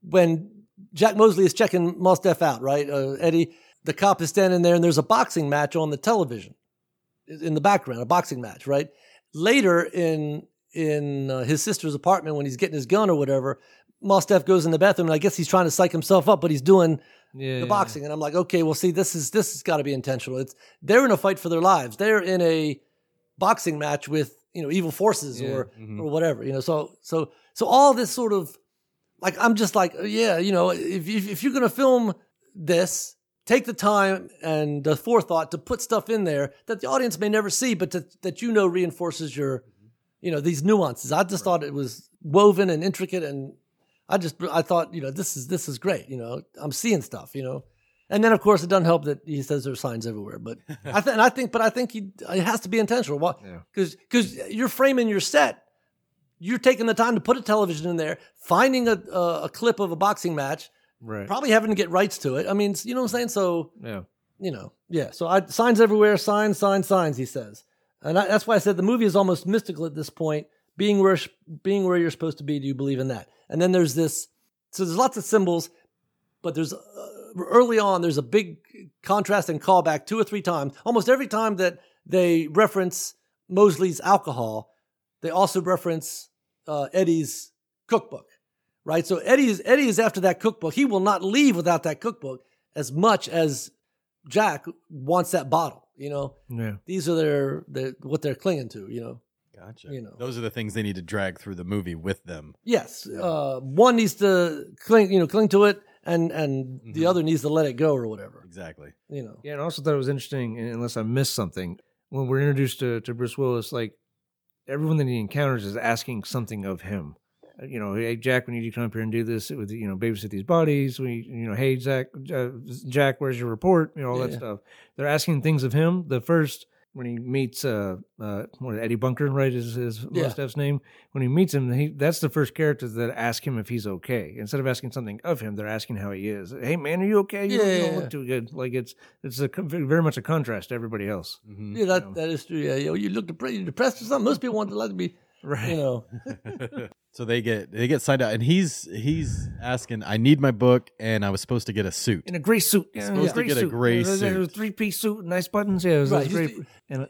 [SPEAKER 1] when Jack Mosley is checking Mos Def out, right? Uh, Eddie, the cop is standing there, and there's a boxing match on the television in the background, a boxing match, right? Later in in uh, his sister's apartment, when he's getting his gun or whatever, Mos Def goes in the bathroom, and I guess he's trying to psych himself up, but he's doing
[SPEAKER 3] yeah,
[SPEAKER 1] the boxing, and I'm like, okay, well, see, this is this has got to be intentional. It's they're in a fight for their lives. They're in a boxing match with you know evil forces
[SPEAKER 3] Yeah,
[SPEAKER 1] or
[SPEAKER 4] mhm.
[SPEAKER 1] or whatever. You know, so so so all this sort of like I'm just like, yeah, you know, if if, if you're gonna film this, take the time and the forethought to put stuff in there that the audience may never see, but to, that you know reinforces your you know these nuances. I just thought it was woven and intricate and. I just I thought you know this is this is great you know I'm seeing stuff you know and then of course it doesn't help that he says there's signs everywhere but I think and I think but I think he it has to be intentional
[SPEAKER 3] Yeah.
[SPEAKER 1] because because you're framing your set you're taking the time to put a television in there finding a a, a clip of a boxing match
[SPEAKER 3] right.
[SPEAKER 1] probably having to get rights to it I mean you know what I'm saying so
[SPEAKER 3] yeah.
[SPEAKER 1] you know, yeah. So I signs everywhere, signs, signs, signs. He says, and I, that's why I said the movie is almost mystical at this point. Being where being where you're supposed to be, do you believe in that? And then there's this. So there's lots of symbols, but there's uh, early on there's a big contrast and callback two or three times. Almost every time that they reference Mosley's alcohol, they also reference uh, Eddie's cookbook, right? So Eddie is Eddie is after that cookbook. He will not leave without that cookbook as much as Jack wants that bottle. You know,
[SPEAKER 3] Yeah.
[SPEAKER 1] these are their, their what they're clinging to. You know,
[SPEAKER 4] Gotcha.
[SPEAKER 1] You know.
[SPEAKER 4] those are the things they need to drag through the movie with them.
[SPEAKER 1] yes, uh, one needs to cling, you know, cling to it, and and the
[SPEAKER 4] Mhm.
[SPEAKER 1] other needs to let it go or whatever.
[SPEAKER 4] Exactly.
[SPEAKER 1] You know,
[SPEAKER 3] Yeah, and I also thought it was interesting, unless I missed something, when we're introduced to, to Bruce Willis, like everyone that he encounters is asking something of him. Uh, You know, hey Jack, we need you to come up here and do this with you know babysit these bodies. We, you know, hey Jack, uh, Jack, where's your report? You know all that
[SPEAKER 1] Yeah.
[SPEAKER 3] stuff. They're asking things of him. The first when he meets uh, uh what, Eddie Bunker, right? Is his
[SPEAKER 1] Yeah.
[SPEAKER 3] Steph's name? When he meets him, he that's the first character that ask him if he's okay. Instead of asking something of him, they're asking how he is. Hey man, are you okay? You,
[SPEAKER 1] Yeah,
[SPEAKER 3] you don't
[SPEAKER 1] yeah.
[SPEAKER 3] look too good. Like it's it's a very much a contrast to everybody else.
[SPEAKER 4] Mhm.
[SPEAKER 1] yeah, that that is true. Yeah, you, know, you look depressed, you depressed or something. Most people want to like to be,
[SPEAKER 3] Right.
[SPEAKER 1] you know,
[SPEAKER 4] so they get they get signed out, and he's he's asking, "I need my book, and I was supposed to get a suit."
[SPEAKER 3] in a gray suit. Yeah,
[SPEAKER 4] Supposed to
[SPEAKER 3] gray
[SPEAKER 4] get a gray
[SPEAKER 3] It was a
[SPEAKER 4] suit.
[SPEAKER 3] three piece suit, nice buttons. Yeah, it was, it
[SPEAKER 1] Right,
[SPEAKER 3] was great. And, uh,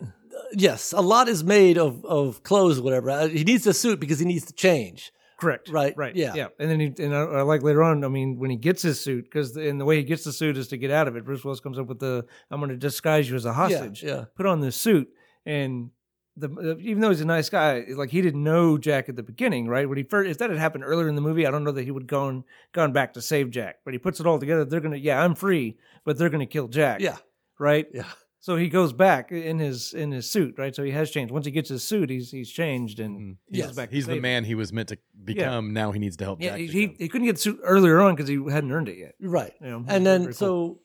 [SPEAKER 1] yes, a lot is made of of clothes, or whatever. Uh, He needs a suit because he needs to change.
[SPEAKER 3] correct.
[SPEAKER 1] Right,
[SPEAKER 3] Right.
[SPEAKER 1] yeah.
[SPEAKER 3] Yeah. And then he and I, I like later on. I mean, when he gets his suit, because and the way he gets the suit is to get out of it. Bruce Willis comes up with the "I'm going to disguise you as a hostage."
[SPEAKER 1] Yeah,
[SPEAKER 3] Put on this suit and. The, uh, even though he's a nice guy, like he didn't know Jack at the beginning, right? When he first, if that had happened earlier in the movie, I don't know that he would gone gone back to save Jack. But he puts it all together. They're gonna, yeah, I'm free, but they're gonna kill Jack.
[SPEAKER 1] yeah,
[SPEAKER 3] right.
[SPEAKER 1] yeah.
[SPEAKER 3] So he goes back in his in his suit, right? So he has changed. Once he gets his suit, he's he's changed and
[SPEAKER 4] Mhm.
[SPEAKER 3] he
[SPEAKER 1] Yes.
[SPEAKER 3] goes back. to
[SPEAKER 4] He's the
[SPEAKER 3] save
[SPEAKER 4] man he was meant to become. Now he needs to help.
[SPEAKER 3] Yeah,
[SPEAKER 4] Jack
[SPEAKER 3] he, he he couldn't get the suit earlier on because he hadn't earned it yet.
[SPEAKER 1] Right.
[SPEAKER 3] You know,
[SPEAKER 1] And then so Mu-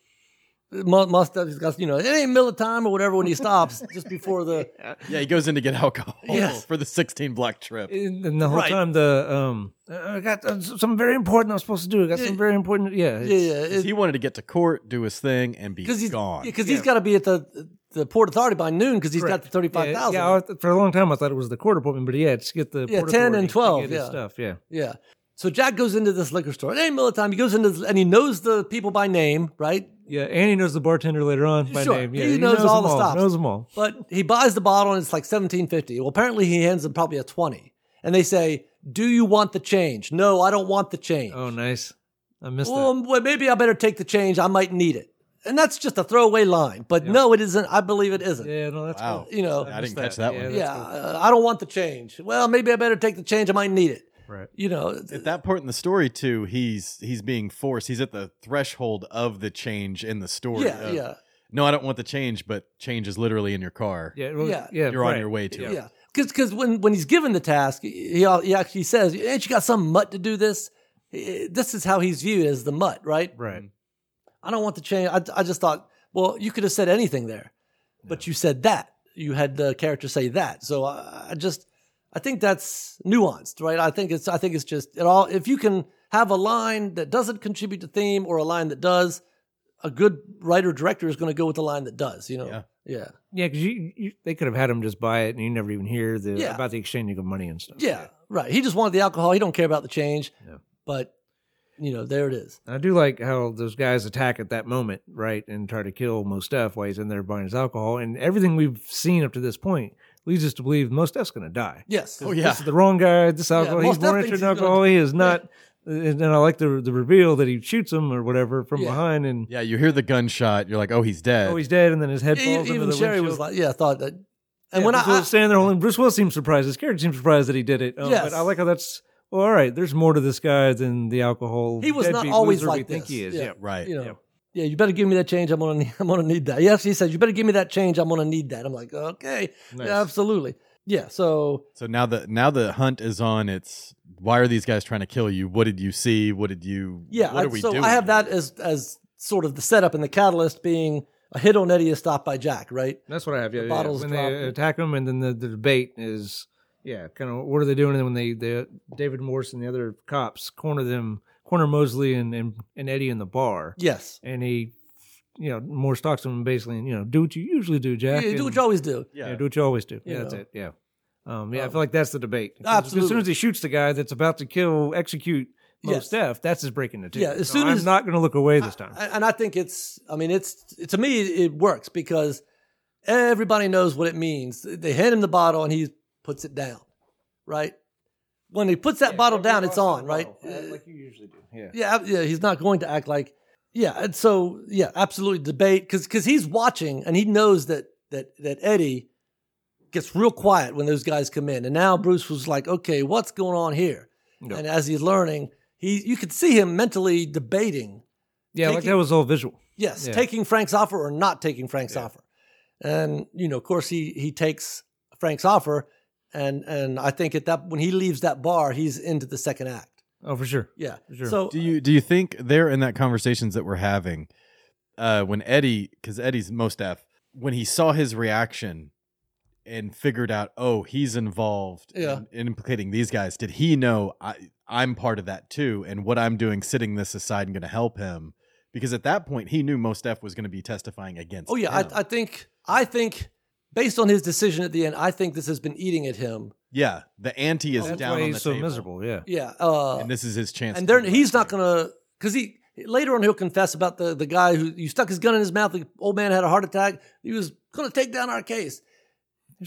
[SPEAKER 1] Mustard's got you know it ain't middle of time or whatever when he stops just before the
[SPEAKER 4] yeah, he goes in to get alcohol
[SPEAKER 1] Yes.
[SPEAKER 4] for the 16 block trip.
[SPEAKER 3] and and the whole
[SPEAKER 1] Right.
[SPEAKER 3] time the um I got uh, something very important I'm supposed to do. I got
[SPEAKER 1] Yeah.
[SPEAKER 3] something very important. Yeah,
[SPEAKER 1] yeah
[SPEAKER 3] it's-
[SPEAKER 1] yeah
[SPEAKER 4] he wanted to get to court, do his thing, and be
[SPEAKER 1] because he's
[SPEAKER 4] gone.
[SPEAKER 1] because
[SPEAKER 3] Yeah.
[SPEAKER 1] he's got to be at the the port authority by noon because he's got the thirty five
[SPEAKER 3] Yeah. Yeah, for a long time I thought it was the court appointment, but yeah, it's get the
[SPEAKER 1] Yeah,
[SPEAKER 3] Port
[SPEAKER 1] 10 and
[SPEAKER 3] Authority to
[SPEAKER 1] 12,
[SPEAKER 3] get his
[SPEAKER 1] yeah.
[SPEAKER 3] stuff. Yeah,
[SPEAKER 1] Yeah. So Jack goes into this liquor store. It ain't middle of time. He goes into this, and he knows the people by name, right?
[SPEAKER 3] yeah, and he knows the bartender later on by
[SPEAKER 1] Sure.
[SPEAKER 3] name. Yeah,
[SPEAKER 1] He knows all
[SPEAKER 3] them
[SPEAKER 1] the stops.
[SPEAKER 3] Knows them all.
[SPEAKER 1] But he buys the bottle and it's like seventeen fifty. Well, apparently he hands them probably a twenty, and they say, "Do you want the change?" No, I don't want the change.
[SPEAKER 3] Oh, nice. I missed that.
[SPEAKER 1] well, well, maybe I better take the change. I might need it. And that's just a throwaway line. But no, it isn't. I believe it isn't.
[SPEAKER 3] Yeah, no, that's
[SPEAKER 4] Wow.
[SPEAKER 3] cool.
[SPEAKER 1] You know,
[SPEAKER 4] I
[SPEAKER 3] missed
[SPEAKER 4] didn't catch that
[SPEAKER 3] Yeah,
[SPEAKER 4] one.
[SPEAKER 3] that's
[SPEAKER 1] yeah,
[SPEAKER 3] cool.
[SPEAKER 1] uh, I don't want the change. Well, maybe I better take the change. I might need it.
[SPEAKER 3] Right.
[SPEAKER 1] You know,
[SPEAKER 4] At that point in the story, too, he's he's being forced. He's at the threshold of the change in the story.
[SPEAKER 1] yeah,
[SPEAKER 4] of,
[SPEAKER 1] yeah,
[SPEAKER 4] No, I don't want the change, but change is literally in your car.
[SPEAKER 3] Yeah, well,
[SPEAKER 1] Yeah.
[SPEAKER 3] yeah,
[SPEAKER 4] You're on your way to
[SPEAKER 3] Yeah.
[SPEAKER 4] it.
[SPEAKER 1] yeah. Because because when when he's given the task, he he actually says, "Ain't you got some mutt to do this?" This is how he's viewed as the mutt, right?
[SPEAKER 3] Right. Mm-hmm.
[SPEAKER 1] I don't want the change. I, I just thought, well, you could have said anything there, but you said that. You had the character say that. So I, I just, I think that's nuanced, right? I think it's, I think it's just it all. If you can have a line that doesn't contribute to theme or a line that does, a good writer director is going to go with the line that does. You know,
[SPEAKER 4] Yeah.
[SPEAKER 1] yeah,
[SPEAKER 3] Yeah, because you, you they could have had him just buy it and you never even hear the
[SPEAKER 1] Yeah.
[SPEAKER 3] about the exchanging of money and stuff.
[SPEAKER 1] yeah, right. He just wanted the alcohol. He don't care about the change.
[SPEAKER 3] Yeah.
[SPEAKER 1] But you know, there it is.
[SPEAKER 3] I do like how those guys attack at that moment, right, and try to kill Mos Def while he's in there buying his alcohol. And everything we've seen up to this point leads us to believe Mos Def's going to die.
[SPEAKER 1] Yes.
[SPEAKER 4] Oh, yeah.
[SPEAKER 3] This is the wrong guy. This alcohol,
[SPEAKER 1] Mos
[SPEAKER 3] he's more
[SPEAKER 1] Def
[SPEAKER 3] interested
[SPEAKER 1] thinks
[SPEAKER 3] in
[SPEAKER 1] he's gonna-
[SPEAKER 3] alcohol. He is not. And then I like the the reveal that he shoots him or whatever from
[SPEAKER 1] Yeah.
[SPEAKER 3] behind, and
[SPEAKER 4] Yeah, you hear the gunshot. You're like, oh, he's dead.
[SPEAKER 3] oh, he's dead, and then his head falls into
[SPEAKER 1] Even
[SPEAKER 3] the
[SPEAKER 1] Sherry
[SPEAKER 3] windshield.
[SPEAKER 1] was like, yeah, thought that. And
[SPEAKER 3] Yeah,
[SPEAKER 1] when
[SPEAKER 3] Bruce
[SPEAKER 1] I,
[SPEAKER 3] Willis
[SPEAKER 1] I
[SPEAKER 3] standing there holding, Bruce Willis seems surprised. His character seems surprised that he did it. Oh,
[SPEAKER 1] Yes.
[SPEAKER 3] But I like how that's well. All right, there's more to this guy than the alcohol.
[SPEAKER 1] He was not always
[SPEAKER 3] loser we
[SPEAKER 1] like
[SPEAKER 3] think
[SPEAKER 1] this.
[SPEAKER 3] he is.
[SPEAKER 1] Yeah.
[SPEAKER 3] Yeah.
[SPEAKER 4] right.
[SPEAKER 1] you know,
[SPEAKER 3] Yeah.
[SPEAKER 1] yeah, you better give me that change. I'm gonna, need, I'm gonna need that. Yes, he says, you better give me that change. I'm gonna need that. I'm like, okay,
[SPEAKER 3] Nice.
[SPEAKER 1] yeah, absolutely, yeah. So
[SPEAKER 4] So now the now the hunt is on. It's why are these guys trying to kill you? What did you see? What did you?
[SPEAKER 1] yeah,
[SPEAKER 4] What
[SPEAKER 1] I,
[SPEAKER 4] are we
[SPEAKER 1] so
[SPEAKER 4] doing?
[SPEAKER 1] I have that as as sort of the setup and the catalyst being a hit on Eddie is stopped by Jack, right?
[SPEAKER 3] That's what I have. Yeah,
[SPEAKER 1] The
[SPEAKER 3] yeah.
[SPEAKER 1] bottles
[SPEAKER 3] when
[SPEAKER 1] dropped.
[SPEAKER 3] they attack him, and then the, the debate is yeah, kind of what are they doing? And then when they, they David Morse and the other cops corner them, corner Mosley and, and and Eddie in the bar,
[SPEAKER 1] Yes,
[SPEAKER 3] and he, you know, Morse talks to him basically, you know, do what you usually do, Jack.
[SPEAKER 1] you do
[SPEAKER 3] and-
[SPEAKER 1] what you always do.
[SPEAKER 3] Yeah,
[SPEAKER 4] Yeah.
[SPEAKER 3] do what you always do.
[SPEAKER 1] You
[SPEAKER 3] Yeah, that's
[SPEAKER 1] know.
[SPEAKER 3] it. Yeah. Um, yeah, I
[SPEAKER 1] Um,
[SPEAKER 3] feel like that's the debate. 'Cause As soon as he shoots the guy that's about to kill, execute Mos
[SPEAKER 1] Yes.
[SPEAKER 3] Def, that's his breaking the two.
[SPEAKER 1] Yeah, as
[SPEAKER 3] So
[SPEAKER 1] soon
[SPEAKER 3] I'm not going to look away this time.
[SPEAKER 1] I- and I think it's, I mean, it's to me it works because everybody knows what it means. They hand him the bottle and he puts it down, right? When he puts that bottle down, it's on, right?
[SPEAKER 3] Uh, like you usually do. Yeah.
[SPEAKER 1] Yeah, yeah, he's not going to act like yeah. And so yeah, absolutely debate because because he's watching and he knows that that that Eddie gets real quiet when those guys come in, and now Bruce was like, okay, what's going on here?
[SPEAKER 3] Yeah.
[SPEAKER 1] And as he's learning, he you could see him mentally debating.
[SPEAKER 3] Yeah, like that was all visual.
[SPEAKER 1] Yes,
[SPEAKER 3] Yeah.
[SPEAKER 1] taking Frank's offer or not taking Frank's
[SPEAKER 4] Yeah.
[SPEAKER 1] offer, and you know, of course, he he takes Frank's offer, and and I think at that when he leaves that bar, he's into the second act.
[SPEAKER 3] Oh, for sure.
[SPEAKER 1] Yeah.
[SPEAKER 3] Sure.
[SPEAKER 1] So
[SPEAKER 4] Do you do you think they're in that conversations that we're having uh, when Eddie, because Eddie's Mos Def, when he saw his reaction and figured out, oh, he's involved
[SPEAKER 1] Yeah.
[SPEAKER 4] in, in implicating these guys. Did he know I, I'm part of that too, and what I'm doing, sitting this aside, and going to help him? Because at that point, he knew Mos Def was going to be testifying against.
[SPEAKER 1] Oh yeah,
[SPEAKER 4] him.
[SPEAKER 1] I, I think I think based on his decision at the end, I think this has been eating at him.
[SPEAKER 4] yeah. The ante is
[SPEAKER 3] That's
[SPEAKER 4] down
[SPEAKER 3] why
[SPEAKER 4] on
[SPEAKER 3] he's
[SPEAKER 4] the
[SPEAKER 3] so
[SPEAKER 4] table,
[SPEAKER 3] miserable. Yeah.
[SPEAKER 1] Yeah, uh,
[SPEAKER 4] and this is his chance.
[SPEAKER 1] and
[SPEAKER 4] to
[SPEAKER 1] he's not gonna because he later on he'll confess about the the guy who you stuck his gun in his mouth. The old man had a heart attack. He was gonna take down our case.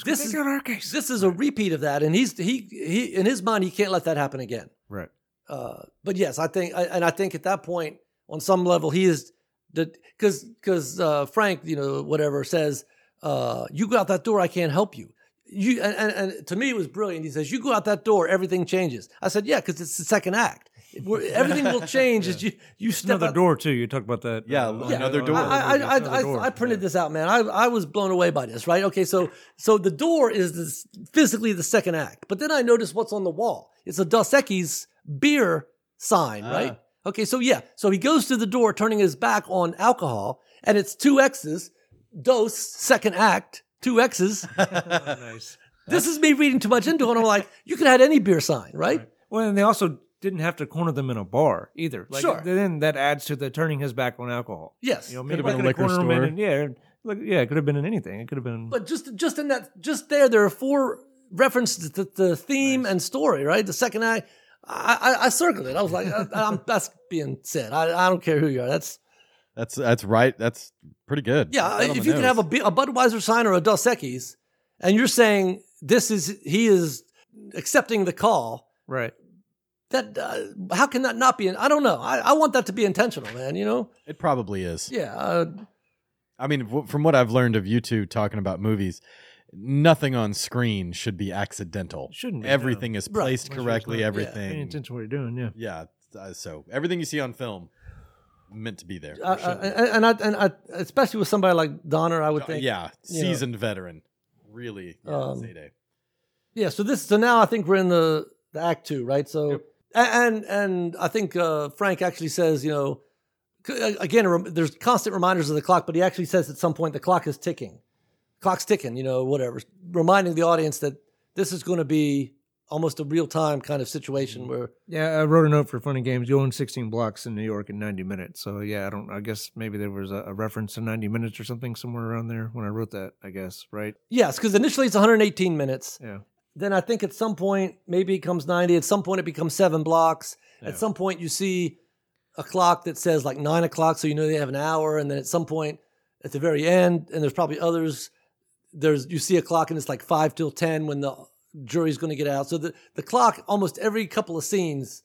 [SPEAKER 1] This is
[SPEAKER 3] our case.
[SPEAKER 1] this is a repeat of that, and he's he he in his mind he can't let that happen again.
[SPEAKER 3] Right.
[SPEAKER 1] Uh, but yes, I think, I- and I think at that point, on some level, he is that because because uh, Frank, you know, whatever says, uh, you go out that door, I can't help you. You and, and, and to me, it was brilliant. He says, "You go out that door, everything changes." I said, "Yeah, because it's the second act. We're- everything will change as you you step
[SPEAKER 3] Another
[SPEAKER 1] out-
[SPEAKER 3] door too. You talk about that.
[SPEAKER 4] Yeah,
[SPEAKER 3] uh,
[SPEAKER 4] another door.
[SPEAKER 1] I, I, I,
[SPEAKER 3] Another
[SPEAKER 1] I,
[SPEAKER 3] door.
[SPEAKER 1] I, I printed this out, man. I, I was blown away by this, right? Okay, so so the door is this, physically the second act, but then I noticed what's on the wall. It's a Dos Equis beer sign, right? Okay, so yeah, so he goes to the door, turning his back on alcohol, and it's two X's. Dos second act, two X's.
[SPEAKER 3] nice.
[SPEAKER 1] this is me reading too much into it. I'm like, you could have had any beer sign, right?
[SPEAKER 3] Well, and they also didn't have to corner them in a bar either. Like,
[SPEAKER 1] Sure.
[SPEAKER 3] Then that adds to the turning his back on alcohol.
[SPEAKER 1] Yes.
[SPEAKER 3] You know,
[SPEAKER 4] Could have been a liquor
[SPEAKER 3] corner him in
[SPEAKER 4] store.
[SPEAKER 3] yeah, like, yeah, it could have been in anything. It could have been.
[SPEAKER 1] But just just in that just there, there are four references to the theme and story, right? The second act, I, I, I circled it. I was like, I, I'm, that's being said. I, I don't care who you are. That's
[SPEAKER 4] That's that's right. That's pretty good.
[SPEAKER 1] yeah.
[SPEAKER 4] Right
[SPEAKER 1] if
[SPEAKER 4] the
[SPEAKER 1] you can have a, a Budweiser sign or a Dos Equis, and you're saying this is he is accepting the call.
[SPEAKER 3] right.
[SPEAKER 1] That uh, how can that not be? I don't know. I, I want that to be intentional, man. You know?
[SPEAKER 4] It probably is.
[SPEAKER 1] Yeah. Uh,
[SPEAKER 4] I mean, w- from what I've learned of you two talking about movies, nothing on screen should be accidental.
[SPEAKER 3] Shouldn't be,
[SPEAKER 4] Everything is placed
[SPEAKER 3] Unless you're
[SPEAKER 4] correctly.
[SPEAKER 3] smart.
[SPEAKER 1] Yeah.
[SPEAKER 4] Everything.
[SPEAKER 3] Paying attention to what you're doing. Yeah.
[SPEAKER 4] Yeah. uh, so everything you see on film meant to be there.
[SPEAKER 1] uh, uh, and, and I and I especially with somebody like Donner, I would think.
[SPEAKER 4] yeah,
[SPEAKER 1] you know.
[SPEAKER 4] seasoned veteran. Really, yeah,
[SPEAKER 1] Um,
[SPEAKER 4] Zayday.
[SPEAKER 1] Yeah, so this so now I think we're in the, the act two, right? So
[SPEAKER 3] Yep.
[SPEAKER 1] and and I think uh, Frank actually says, you know, again, there's constant reminders of the clock, but he actually says at some point the clock is ticking, clock's ticking, you know, whatever, reminding the audience that this is going to be almost a real time kind of situation mm-hmm. where
[SPEAKER 3] Yeah, I wrote a note for Fun and Games. You own 16 blocks in New York in 90 minutes. So yeah, I don't. I guess maybe there was a, a reference to 90 minutes or something somewhere around there when I wrote that. I guess right.
[SPEAKER 1] yes, because initially it's 118 minutes.
[SPEAKER 3] Yeah.
[SPEAKER 1] Then I think at some point maybe it becomes 90. At some point it becomes seven blocks.
[SPEAKER 3] Yeah.
[SPEAKER 1] At some point you see a clock that says like nine o'clock, so you know they have an hour. And then at some point at the very end, and there's probably others. There's you see a clock and it's like five till ten when the jury's going to get out. So the the clock almost every couple of scenes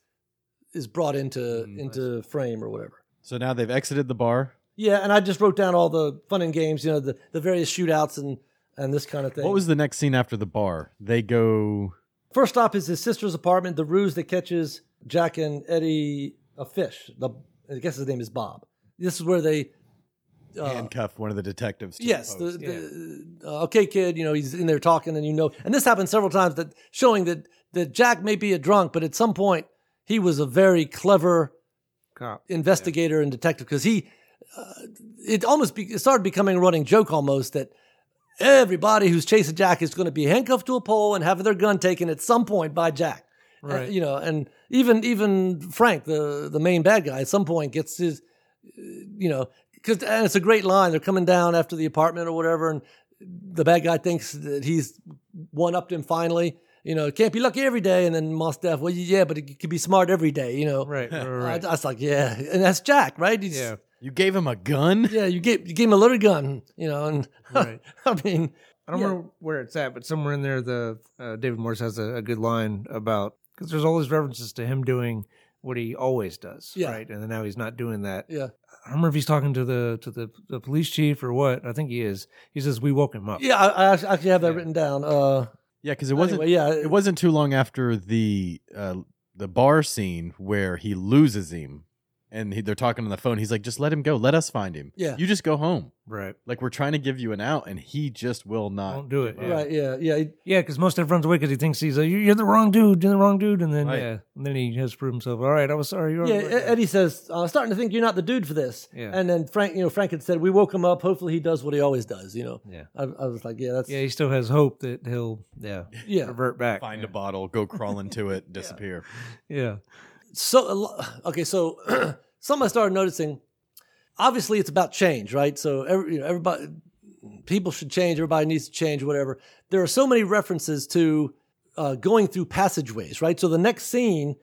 [SPEAKER 1] is brought into
[SPEAKER 4] Mm,
[SPEAKER 1] into frame or whatever.
[SPEAKER 4] So now they've exited the bar.
[SPEAKER 1] Yeah, and I just wrote down all the fun and games, you know, the the various shootouts and and this kind of thing.
[SPEAKER 4] What was the next scene after the bar? They go.
[SPEAKER 1] First stop is his sister's apartment, the ruse that catches Jack and Eddie a fish. The I guess his name is Bob. This is where they uh,
[SPEAKER 4] handcuff one of the detectives. To
[SPEAKER 1] Yes,
[SPEAKER 4] the
[SPEAKER 1] the,
[SPEAKER 4] post.
[SPEAKER 1] the uh, okay kid, you know, he's in there talking and you know, and this happened several times that showing that that Jack may be a drunk, but at some point he was a very clever
[SPEAKER 3] Cop.
[SPEAKER 1] investigator and detective because he uh, it almost be, it started becoming a running joke almost that everybody who's chasing Jack is going to be handcuffed to a pole and have their gun taken at some point by Jack. Uh,
[SPEAKER 3] Right.
[SPEAKER 1] you know, and even even Frank, the the main bad guy, at some point gets his, uh, you know, because and it's a great line. They're coming down after the apartment or whatever, and the bad guy thinks that he's one upped him finally. You know, can't be lucky every day. And then Mos Def, well, yeah, but it could be smart every day. You know,
[SPEAKER 3] Right. Right.
[SPEAKER 1] I,
[SPEAKER 3] right.
[SPEAKER 1] I was like, yeah, and that's Jack, right? He's,
[SPEAKER 3] yeah.
[SPEAKER 4] you gave him a gun.
[SPEAKER 1] yeah. You gave you gave him a little gun, you know, and
[SPEAKER 3] Right.
[SPEAKER 1] I mean,
[SPEAKER 3] I don't
[SPEAKER 1] Yeah.
[SPEAKER 3] remember where it's at, but somewhere in there, the uh, David Morse has a, a good line about because there's all these references to him doing what he always does,
[SPEAKER 1] Yeah.
[SPEAKER 3] right? And then now he's not doing that.
[SPEAKER 1] Yeah.
[SPEAKER 3] I don't remember if he's talking to the to the, the police chief or what. I think he is. He says we woke him up.
[SPEAKER 1] Yeah, I, I actually- actually have that
[SPEAKER 3] Yeah.
[SPEAKER 1] written down. Uh,
[SPEAKER 4] Yeah, because it wasn't.
[SPEAKER 1] anyway, yeah,
[SPEAKER 4] It wasn't too long after the uh, the bar scene where he loses him, and he, they're talking on the phone. He's like, "Just let him go. Let us find him.
[SPEAKER 1] Yeah.
[SPEAKER 4] you just go home.
[SPEAKER 3] Right.
[SPEAKER 4] Like we're trying to give you an out, and he just will not
[SPEAKER 3] Won't do it. Yeah.
[SPEAKER 1] Right. Yeah. Yeah. he-
[SPEAKER 3] Yeah, because most of it runs away because he thinks he's like, you're the wrong dude, you're the wrong dude, and then
[SPEAKER 4] Right.
[SPEAKER 3] yeah, and then he has to prove himself. All right, I was sorry. You're
[SPEAKER 1] Yeah.
[SPEAKER 3] right.
[SPEAKER 1] Eddie says, "I'm starting to think you're not the dude for this."
[SPEAKER 3] Yeah.
[SPEAKER 1] And then Frank, you know, Frank had said, "We woke him up. Hopefully, he does what he always does." You know.
[SPEAKER 3] yeah,
[SPEAKER 1] I, I was like, "Yeah, that's
[SPEAKER 3] yeah. He still has hope that he'll yeah
[SPEAKER 1] yeah."
[SPEAKER 3] revert back.
[SPEAKER 4] find
[SPEAKER 3] yeah.
[SPEAKER 4] a bottle, go crawl into it, disappear.
[SPEAKER 3] Yeah,
[SPEAKER 1] So okay, so something I started noticing. Obviously, it's about change, right? So every, you know, everybody, people should change. Everybody needs to change, whatever. There are so many references to uh, going through passageways, right? So the next scene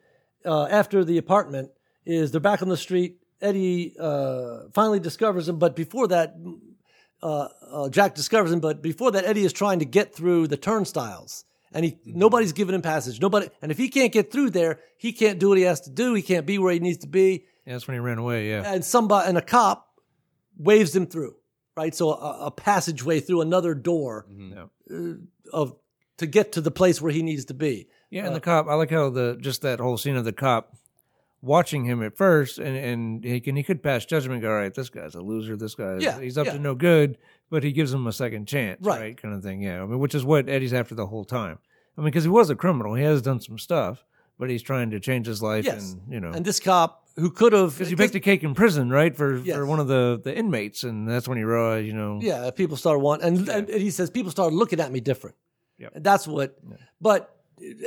[SPEAKER 1] uh, after the apartment is they're back on the street. Eddie uh, finally discovers him, but before that, uh, uh, Jack discovers him. But before that, Eddie is trying to get through the turnstiles, and he nobody's giving him passage. Nobody, and if he can't get through there, he can't do what he has to do. He can't be where he needs to be.
[SPEAKER 3] Yeah. That's when he ran away. Yeah,
[SPEAKER 1] And somebody and a cop waves him through, right? So a, a passageway through another door mm-hmm.
[SPEAKER 3] yeah.
[SPEAKER 1] Uh, of to get to the place where he needs to be.
[SPEAKER 3] Yeah, and uh, the cop. I like how the just that whole scene of the cop watching him at first, and and he can he could pass judgment. Go, all right, this guy's a loser. This guy,
[SPEAKER 1] Yeah,
[SPEAKER 3] he's up
[SPEAKER 1] yeah.
[SPEAKER 3] to no good. But he gives him a second chance,
[SPEAKER 1] Right.
[SPEAKER 3] right? Kind of thing. Yeah, I mean, which is what Eddie's after the whole time. I mean, because he was a criminal, he has done some stuff, but he's trying to change his life,
[SPEAKER 1] Yes.
[SPEAKER 3] and you know,
[SPEAKER 1] And this cop who could have
[SPEAKER 3] because he baked a cake in prison, right, for
[SPEAKER 1] Yes.
[SPEAKER 3] for one of the the inmates, and that's when he realized, you know,
[SPEAKER 1] Yeah, people started wanting, and, and he says people started looking at me different. Yeah, that's what. But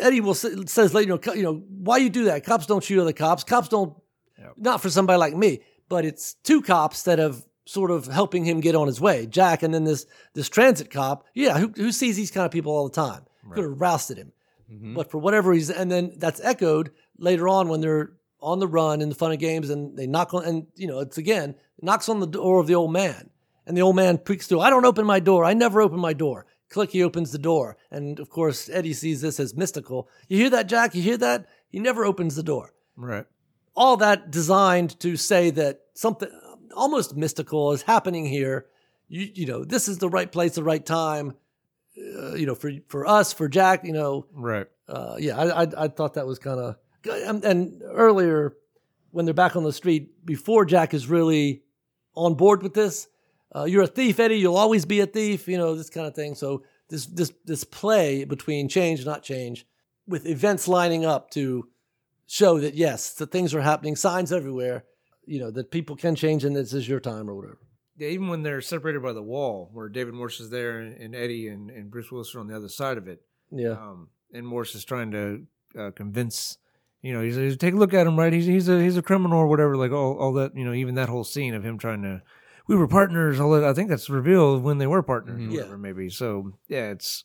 [SPEAKER 1] Eddie will say, says later, you know, you know, why you do that? Cops don't shoot other cops. Cops don't.
[SPEAKER 3] Yep.
[SPEAKER 1] Not for somebody like me, but it's two cops that have sort of helping him get on his way, Jack, and then this this transit cop. Yeah, who, who sees these kind of people all the time? Could have rousted him, mm-hmm. but for whatever reason, and then that's echoed later on when they're on the run in the fun and games, and they knock on, and you know, it's again knocks on the door of the old man. And the old man peeks through. I don't open my door. I never open my door. Click, he opens the door. And of course, Eddie sees this as mystical. You hear that, Jack? You hear that? He never opens the door.
[SPEAKER 3] right,
[SPEAKER 1] All that designed to say that something almost mystical is happening here. You, you know, this is the right place, the right time. Uh, you know, for for us, for Jack, you know,
[SPEAKER 3] right,
[SPEAKER 1] uh, yeah, I, I I thought that was kind of and, and earlier when they're back on the street before Jack is really on board with this. Uh, you're a thief, Eddie. You'll always be a thief. You know this kind of thing. So this this this play between change, not change, with events lining up to show that yes, the things are happening, signs everywhere. You know that people can change, and this is your time or whatever.
[SPEAKER 3] Yeah, even when they're separated by the wall, where David Morse is there and, and Eddie and, and Bruce Willis are on the other side of it,
[SPEAKER 1] Yeah,
[SPEAKER 3] um, and Morse is trying to uh, convince, you know, he's, he's take a look at him, right? He's he's a he's a criminal or whatever. Like all all that, you know, even that whole scene of him trying to, we were partners. All that, I think that's revealed when they were partners,
[SPEAKER 4] Mhm.
[SPEAKER 3] or
[SPEAKER 1] Yeah.
[SPEAKER 3] whatever, maybe. So yeah, it's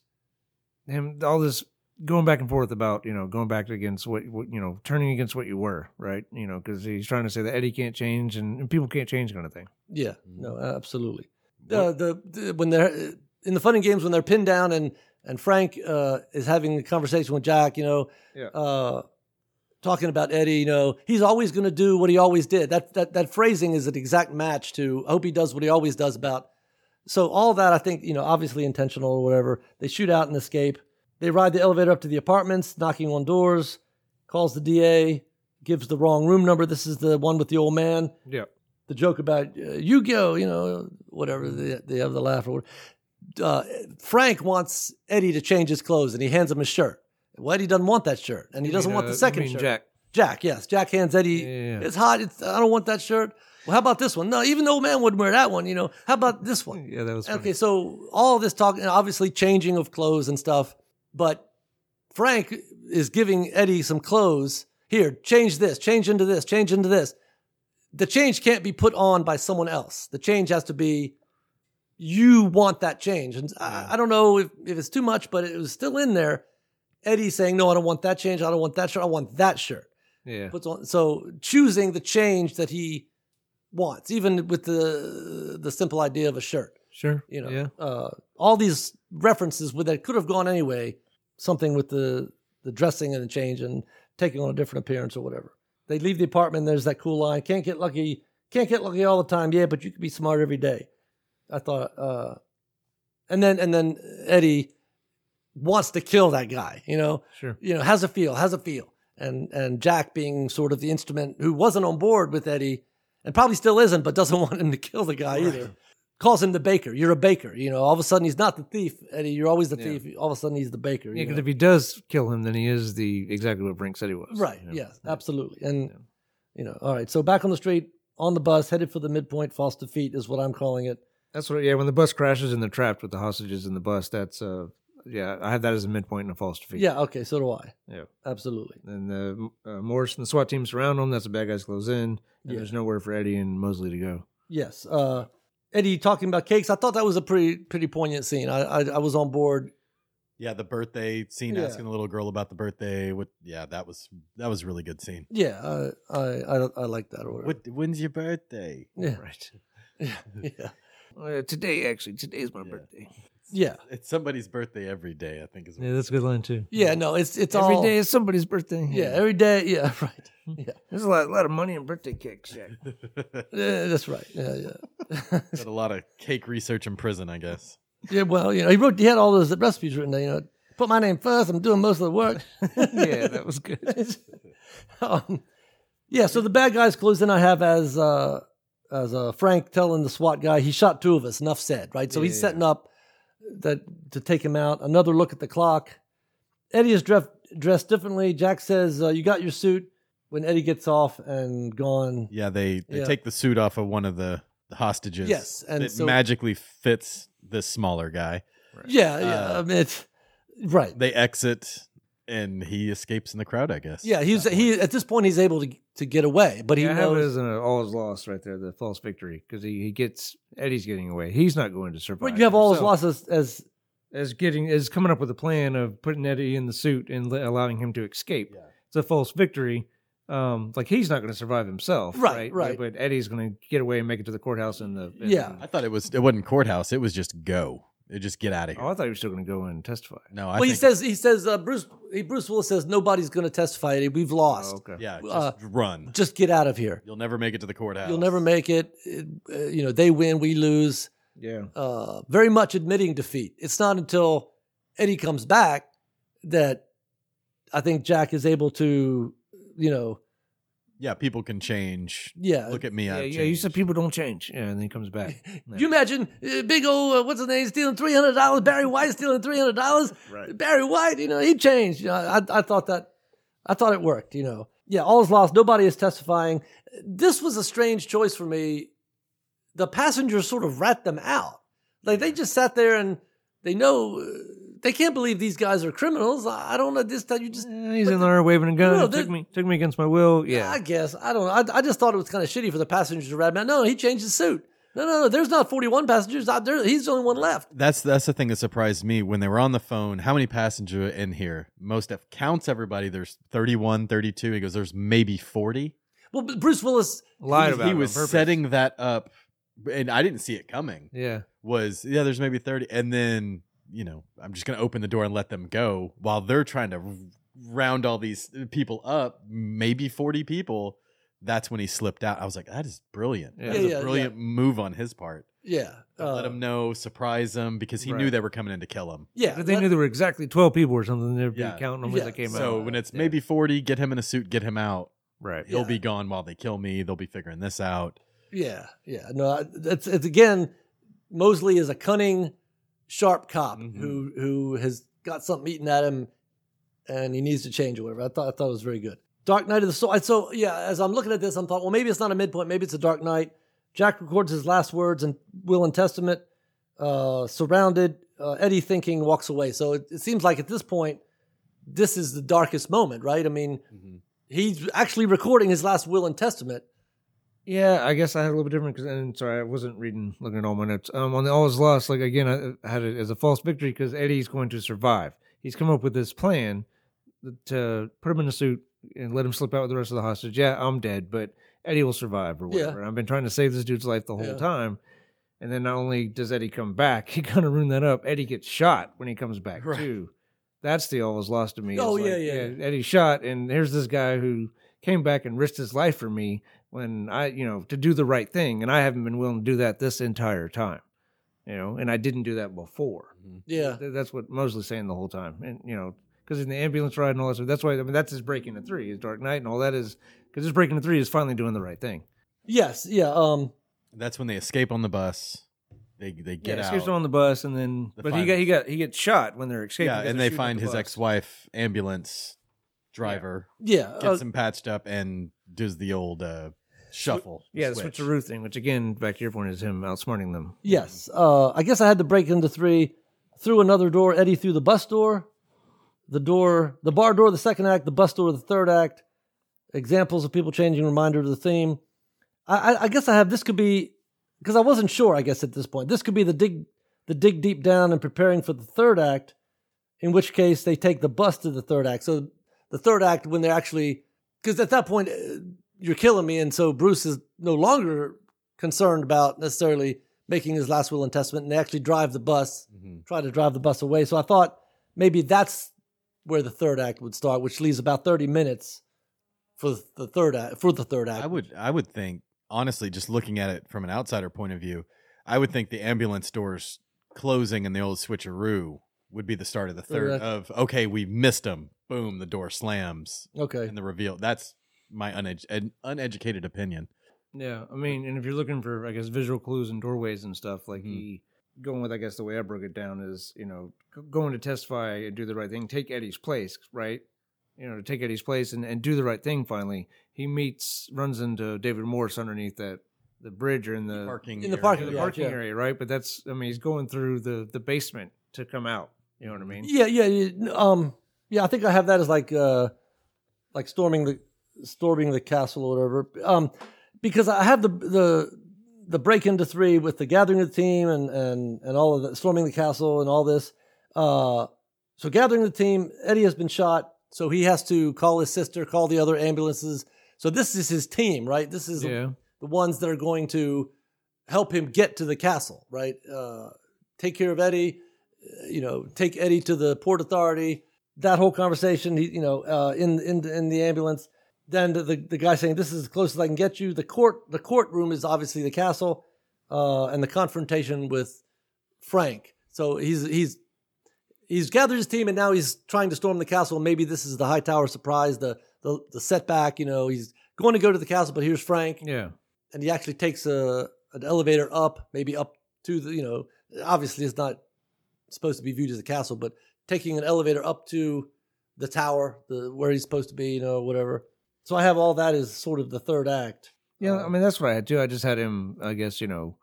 [SPEAKER 3] him. All this going back and forth about you know going back against what, what you know turning against what you were, right? You know, because he's trying to say that Eddie can't change and, and people can't change, kind of thing.
[SPEAKER 1] yeah, no, absolutely. Uh, the, the when they're in the fun and games when they're pinned down and and Frank uh, is having a conversation with Jack, you know,
[SPEAKER 3] Yeah.
[SPEAKER 1] uh, talking about Eddie, you know, he's always going to do what he always did. That that that phrasing is an exact match to I hope he does what he always does about. So all that I think you know, obviously intentional or whatever. They shoot out and escape. They ride the elevator up to the apartments, knocking on doors. Calls the DA, gives the wrong room number. This is the one with the old man
[SPEAKER 3] Yeah.
[SPEAKER 1] the joke about uh, you go, you know, whatever they, they have the laugh or whatever. Uh, Frank wants Eddie to change his clothes, and he hands him his shirt. Eddie doesn't want that shirt, and he doesn't want the
[SPEAKER 3] uh,
[SPEAKER 1] second shirt.
[SPEAKER 3] Jack.
[SPEAKER 1] Jack, yes, Jack hands Eddie.
[SPEAKER 3] Yeah.
[SPEAKER 1] It's hot. It's, I don't want that shirt. Well, how about this one? No, even the old man wouldn't wear that one. You know, how about this one?
[SPEAKER 3] Yeah, that was funny.
[SPEAKER 1] Okay, so all this talking, obviously changing of clothes and stuff, but Frank is giving Eddie some clothes. Here, change this, change into this, change into this. The change can't be put on by someone else. The change has to be you want that change. And I, I don't know if, if it's too much, but it was still in there. Eddie saying, No, I don't want that change. I don't want that shirt. I want that shirt
[SPEAKER 3] Yeah.
[SPEAKER 1] puts on so choosing the change that he wants even with the the simple idea of a shirt
[SPEAKER 3] Sure.
[SPEAKER 1] you know
[SPEAKER 3] Yeah.
[SPEAKER 1] uh, all these references with that could have gone anyway something with the the dressing and the change and taking on a different appearance or whatever. They leave the apartment. There's that cool line. Can't get lucky. Can't get lucky all the time. Yeah, but you can be smart every day. I thought, uh, and then and then Eddie wants to kill that guy. You know,
[SPEAKER 3] Sure.
[SPEAKER 1] you know, how's it feel? How's it feel? And and Jack being sort of the instrument who wasn't on board with Eddie and probably still isn't, but doesn't want him to kill the guy either. Calls him the baker. You're a baker. You know, all of a sudden he's not the thief, Eddie. You're always the
[SPEAKER 3] Yeah.
[SPEAKER 1] thief. All of a sudden he's the baker.
[SPEAKER 3] Yeah, because if he does kill him, then he is the exactly what Brink said he was.
[SPEAKER 1] Right.
[SPEAKER 3] you know?
[SPEAKER 1] Yes, absolutely. And
[SPEAKER 3] Yeah.
[SPEAKER 1] you know, all right. So back on the street, on the bus, headed for the midpoint false defeat is what I'm calling it.
[SPEAKER 3] That's what. Yeah, when the bus crashes and they're trapped with the hostages in the bus, that's uh, yeah, I have that as a midpoint and a false defeat.
[SPEAKER 1] Yeah. Okay. So do I.
[SPEAKER 3] Yeah.
[SPEAKER 1] Absolutely.
[SPEAKER 3] And the uh, Morse and the SWAT team surround them. That's the bad guys close in, and
[SPEAKER 1] Yeah.
[SPEAKER 3] there's nowhere for Eddie and Mosley to go.
[SPEAKER 1] Yes. Uh, Eddie talking about cakes. I thought that was a pretty pretty poignant scene. I I, I was on board.
[SPEAKER 4] Yeah, the birthday scene,
[SPEAKER 1] Yeah.
[SPEAKER 4] asking the little girl about the birthday. What? Yeah, that was that was a really good scene.
[SPEAKER 1] Yeah. Uh, I I I like that order.
[SPEAKER 4] What? When's your birthday?
[SPEAKER 1] Yeah.
[SPEAKER 3] Right.
[SPEAKER 1] Yeah. Yeah.
[SPEAKER 3] Uh, today, actually, today's my
[SPEAKER 4] Yeah.
[SPEAKER 3] birthday.
[SPEAKER 1] Yeah.
[SPEAKER 4] It's somebody's birthday every day. I think is. What
[SPEAKER 3] Yeah, that's a good line too.
[SPEAKER 1] Yeah. No. It's it's
[SPEAKER 3] Every
[SPEAKER 1] all
[SPEAKER 3] day is somebody's birthday.
[SPEAKER 1] Yeah. Every day. Yeah. Right. Yeah.
[SPEAKER 3] There's a lot, a lot of money in birthday cakes. Jack.
[SPEAKER 1] yeah that's right. Yeah. Yeah.
[SPEAKER 4] Got a lot of cake research in prison, I guess.
[SPEAKER 1] yeah. Well, you know, he wrote. He had all those recipes written. there, You know, put my name first. I'm doing most of the work.
[SPEAKER 3] yeah, that was good.
[SPEAKER 1] um, yeah, so the bad guys close in. I have as uh, as uh, Frank telling the SWAT guy he shot two of us. Enough said, right? So he's
[SPEAKER 3] Yeah.
[SPEAKER 1] setting up that to take him out. Another look at the clock. Eddie is dressed dressed differently. Jack says, uh, "You got your suit." When Eddie gets off and gone,
[SPEAKER 4] Yeah, they they
[SPEAKER 1] Yeah.
[SPEAKER 4] take the suit off of one of the, hostages.
[SPEAKER 1] Yes, and
[SPEAKER 4] it
[SPEAKER 1] so-
[SPEAKER 4] magically fits this smaller guy.
[SPEAKER 1] yeah, yeah.
[SPEAKER 4] Uh,
[SPEAKER 1] I mean, right.
[SPEAKER 4] They exit, and he escapes in the crowd. I guess.
[SPEAKER 1] Yeah, he's he at this point he's able to to get away, but he
[SPEAKER 3] Yeah, I have it
[SPEAKER 1] knows.
[SPEAKER 3] as an uh, all is lost right there, the false victory, because he, he gets Eddie's getting away. He's not going to survive.
[SPEAKER 1] But you have all his
[SPEAKER 3] himself.
[SPEAKER 1] losses as
[SPEAKER 3] as getting as coming up with a plan of putting Eddie in the suit and li- allowing him to escape.
[SPEAKER 4] Yeah.
[SPEAKER 3] It's a false victory. Um, like he's not going to survive himself,
[SPEAKER 1] Right,
[SPEAKER 3] right?
[SPEAKER 1] right.
[SPEAKER 3] But, but Eddie's going to get away and make it to the courthouse and the and-
[SPEAKER 1] Yeah.
[SPEAKER 4] I thought it was. It wasn't courthouse. It was just go. It just get out of here.
[SPEAKER 3] Oh, I thought he was still going to go in and testify.
[SPEAKER 4] no, I
[SPEAKER 1] well, he
[SPEAKER 4] think-
[SPEAKER 1] says he says uh, Bruce he, Bruce Willis says nobody's going to testify. Eddie. We've lost.
[SPEAKER 3] Oh, okay.
[SPEAKER 4] Yeah, just
[SPEAKER 1] uh,
[SPEAKER 4] run.
[SPEAKER 1] Just get out of here.
[SPEAKER 4] You'll never make it to the courthouse.
[SPEAKER 1] You'll never make it. It- uh, you know, they win, we lose.
[SPEAKER 3] Yeah.
[SPEAKER 1] Uh, very much admitting defeat. It's not until Eddie comes back that I think Jack is able to, you know,
[SPEAKER 4] Yeah, people can change.
[SPEAKER 1] yeah.
[SPEAKER 4] Look at me.
[SPEAKER 3] Yeah,
[SPEAKER 4] I've
[SPEAKER 3] yeah, you said people don't change. Yeah, and then he comes back.
[SPEAKER 1] you imagine uh, big old uh, what's his name stealing three hundred dollars? Barry White stealing three hundred dollars.
[SPEAKER 3] Right.
[SPEAKER 1] Barry White, you know, he changed. You know, I, I thought that, I thought it worked. You know, yeah, all is lost. Nobody is testifying. This was a strange choice for me. The passengers sort of rat them out. Like they just sat there and they know uh, they can't believe these guys are criminals. I, I don't know. This time you just,
[SPEAKER 3] Yeah, he's in there waving a gun.
[SPEAKER 1] No,
[SPEAKER 3] took me, took me against my will. Yeah,
[SPEAKER 1] I guess I don't know. I, I just thought it was kind of shitty for the passengers to rat him out. No, he changed his suit. No, no, no. There's not 41 passengers out there. He's the only one left.
[SPEAKER 4] That's that's the thing that surprised me when they were on the phone. How many passenger in here? Mos Def counts everybody. There's 31, 32. He goes, there's maybe 40.
[SPEAKER 1] Well, but Bruce Willis.
[SPEAKER 3] lied
[SPEAKER 4] he,
[SPEAKER 3] about
[SPEAKER 4] he was setting that up, and I didn't see it coming.
[SPEAKER 3] Yeah,
[SPEAKER 4] Was yeah, there's maybe 30, and then you know I'm just gonna open the door and let them go while they're trying to round all these people up. Maybe 40 people. That's when he slipped out. I was like, that is brilliant.
[SPEAKER 3] Yeah.
[SPEAKER 4] That was
[SPEAKER 1] Yeah,
[SPEAKER 4] a brilliant move on his part.
[SPEAKER 1] Yeah.
[SPEAKER 4] To let
[SPEAKER 1] uh,
[SPEAKER 4] him know, surprise him, because he knew they were coming in to kill him.
[SPEAKER 1] Yeah.
[SPEAKER 3] but they
[SPEAKER 1] let-
[SPEAKER 3] knew there were exactly twelve people or something. They'd be counting them
[SPEAKER 1] Yeah.
[SPEAKER 3] as they came
[SPEAKER 4] So
[SPEAKER 3] out.
[SPEAKER 4] So when it's
[SPEAKER 3] Yeah.
[SPEAKER 4] maybe 40, get him in a suit, get him out.
[SPEAKER 3] right,
[SPEAKER 4] He'll
[SPEAKER 1] Yeah.
[SPEAKER 4] be gone while they kill me. They'll be figuring this out.
[SPEAKER 1] Yeah. Yeah. No, I- it's, it's again, Mosley is a cunning, sharp cop
[SPEAKER 4] Mhm.
[SPEAKER 1] who who has got something eating at him and he needs to change or whatever. I thought, I thought it was very good. Dark Night of the Soul. So, yeah, as I'm looking at this, I'm thought, well, maybe it's not a midpoint. Maybe it's a Dark Night. Jack records his last words in Will and Testament, uh, surrounded. Uh, Eddie thinking walks away. So it, it seems like at this point, this is the darkest moment, right? I mean, he's actually recording his last Will and Testament.
[SPEAKER 3] Yeah, I guess I had a little bit different because, and sorry, I wasn't reading, looking at all my notes. Um, on the all is lost, like again, I had it as a false victory because Eddie's going to survive. He's come up with this plan to put him in a suit and let him slip out with the rest of the hostage. Yeah, I'm dead, but Eddie will survive or
[SPEAKER 1] Yeah.
[SPEAKER 3] whatever. I've been trying to save this dude's life the whole
[SPEAKER 1] Yeah.
[SPEAKER 3] time. And then not only does Eddie come back, he kind of ruined that up. Eddie gets shot when he comes back
[SPEAKER 4] Right.
[SPEAKER 3] too. That's the all was lost to me.
[SPEAKER 1] Oh, yeah,
[SPEAKER 3] like,
[SPEAKER 1] yeah.
[SPEAKER 3] Eddie shot, and here's this guy who came back and risked his life for me when I, you know, to do the right thing, and I haven't been willing to do that this entire time. You know, and I didn't do that before.
[SPEAKER 1] Yeah.
[SPEAKER 3] That's what Mosley's saying the whole time, and you know, because in the ambulance ride and all that stuff. That's why I mean that's his breaking the three, his Dark Night, and all that is because his breaking the three is finally doing the right thing.
[SPEAKER 1] Yes. Yeah. Um.
[SPEAKER 4] That's when they escape on the bus. They they get
[SPEAKER 3] yeah,
[SPEAKER 4] out.
[SPEAKER 3] escapes on the bus, and then
[SPEAKER 4] The
[SPEAKER 3] but he got he got he gets shot when they're escaping.
[SPEAKER 4] yeah, and
[SPEAKER 3] they're
[SPEAKER 4] they
[SPEAKER 3] shooting at
[SPEAKER 4] find
[SPEAKER 3] the
[SPEAKER 4] his ex-wife ambulance driver,
[SPEAKER 1] Yeah. uh,
[SPEAKER 4] gets him patched up, and does the old uh, shuffle.
[SPEAKER 3] Yeah, the
[SPEAKER 4] switch.
[SPEAKER 3] switcheroo thing, which again, back to your point, is him outsmarting them.
[SPEAKER 1] Yes. Uh, I guess I had to break into three through another door. Eddie through the bus door, the door, the bar door, the second act, the bus door, the third act. Examples of people changing, reminder to the theme. I, I, I guess I have this could be because I wasn't sure. I guess at this point, this could be the dig, the dig deep down and preparing for the third act. In which case, they take the bus to the third act. So the third act, when they're actually, because at that point, uh, you're killing me, and so Bruce is no longer concerned about necessarily making his last will and testament, and they actually drive the bus,
[SPEAKER 4] Mhm.
[SPEAKER 1] try to drive the bus away. So I thought maybe that's where the third act would start, which leaves about thirty minutes for the third act. For the third act,
[SPEAKER 4] I would I would think honestly, just looking at it from an outsider point of view, I would think the ambulance doors closing and the old switcheroo would be the start of the third
[SPEAKER 1] Correct.
[SPEAKER 4] of okay, we missed him. Boom, the door slams
[SPEAKER 1] Okay.
[SPEAKER 4] and the reveal. That's my uned- uneducated opinion.
[SPEAKER 3] Yeah, I mean, and if you're looking for, I guess, visual clues and doorways and stuff, like
[SPEAKER 4] Mhm.
[SPEAKER 3] he going with, I guess, the way I broke it down is, you know, g- going to testify and do the right thing, take Eddie's place, right? You know, to take Eddie's place and, and do the right thing. Finally, he meets, runs into David Morse underneath that the bridge or in the
[SPEAKER 4] Parking
[SPEAKER 1] in the
[SPEAKER 4] area.
[SPEAKER 1] parking
[SPEAKER 3] the parking
[SPEAKER 1] yeah.
[SPEAKER 3] area, right? But that's, I mean, he's going through the the basement to come out. You know what I mean?
[SPEAKER 1] Yeah, yeah, yeah. Um, yeah, I think I have that as like, uh, like storming the storming the castle or whatever. Um, because I have the the the break into three with the gathering of the team and and and all of that, storming the castle and all this. Uh, so gathering the team, Eddie has been shot, so he has to call his sister, call the other ambulances. So this is his team, right? This is
[SPEAKER 3] Yeah.
[SPEAKER 1] the ones that are going to help him get to the castle, right? Uh, take care of Eddie, uh, you know, take Eddie to the port authority. That whole conversation, he, you know, uh, in in in the ambulance. Then the, the the guy saying, "This is as close as I can get you." The court the courtroom is obviously the castle, uh, and the confrontation with Frank. So he's he's he's gathered his team, and now he's trying to storm the castle. Maybe this is the high tower surprise, the the the setback. You know, he's going to go to the castle, but here's Frank
[SPEAKER 3] Yeah.
[SPEAKER 1] and he actually takes a an elevator up, maybe up to the you know obviously it's not supposed to be viewed as a castle, but taking an elevator up to the tower, the where he's supposed to be, you know, whatever. So I have all that as sort of the third act.
[SPEAKER 3] Yeah, I
[SPEAKER 1] Um,
[SPEAKER 3] mean that's what I had too. I just had him, I guess, you know,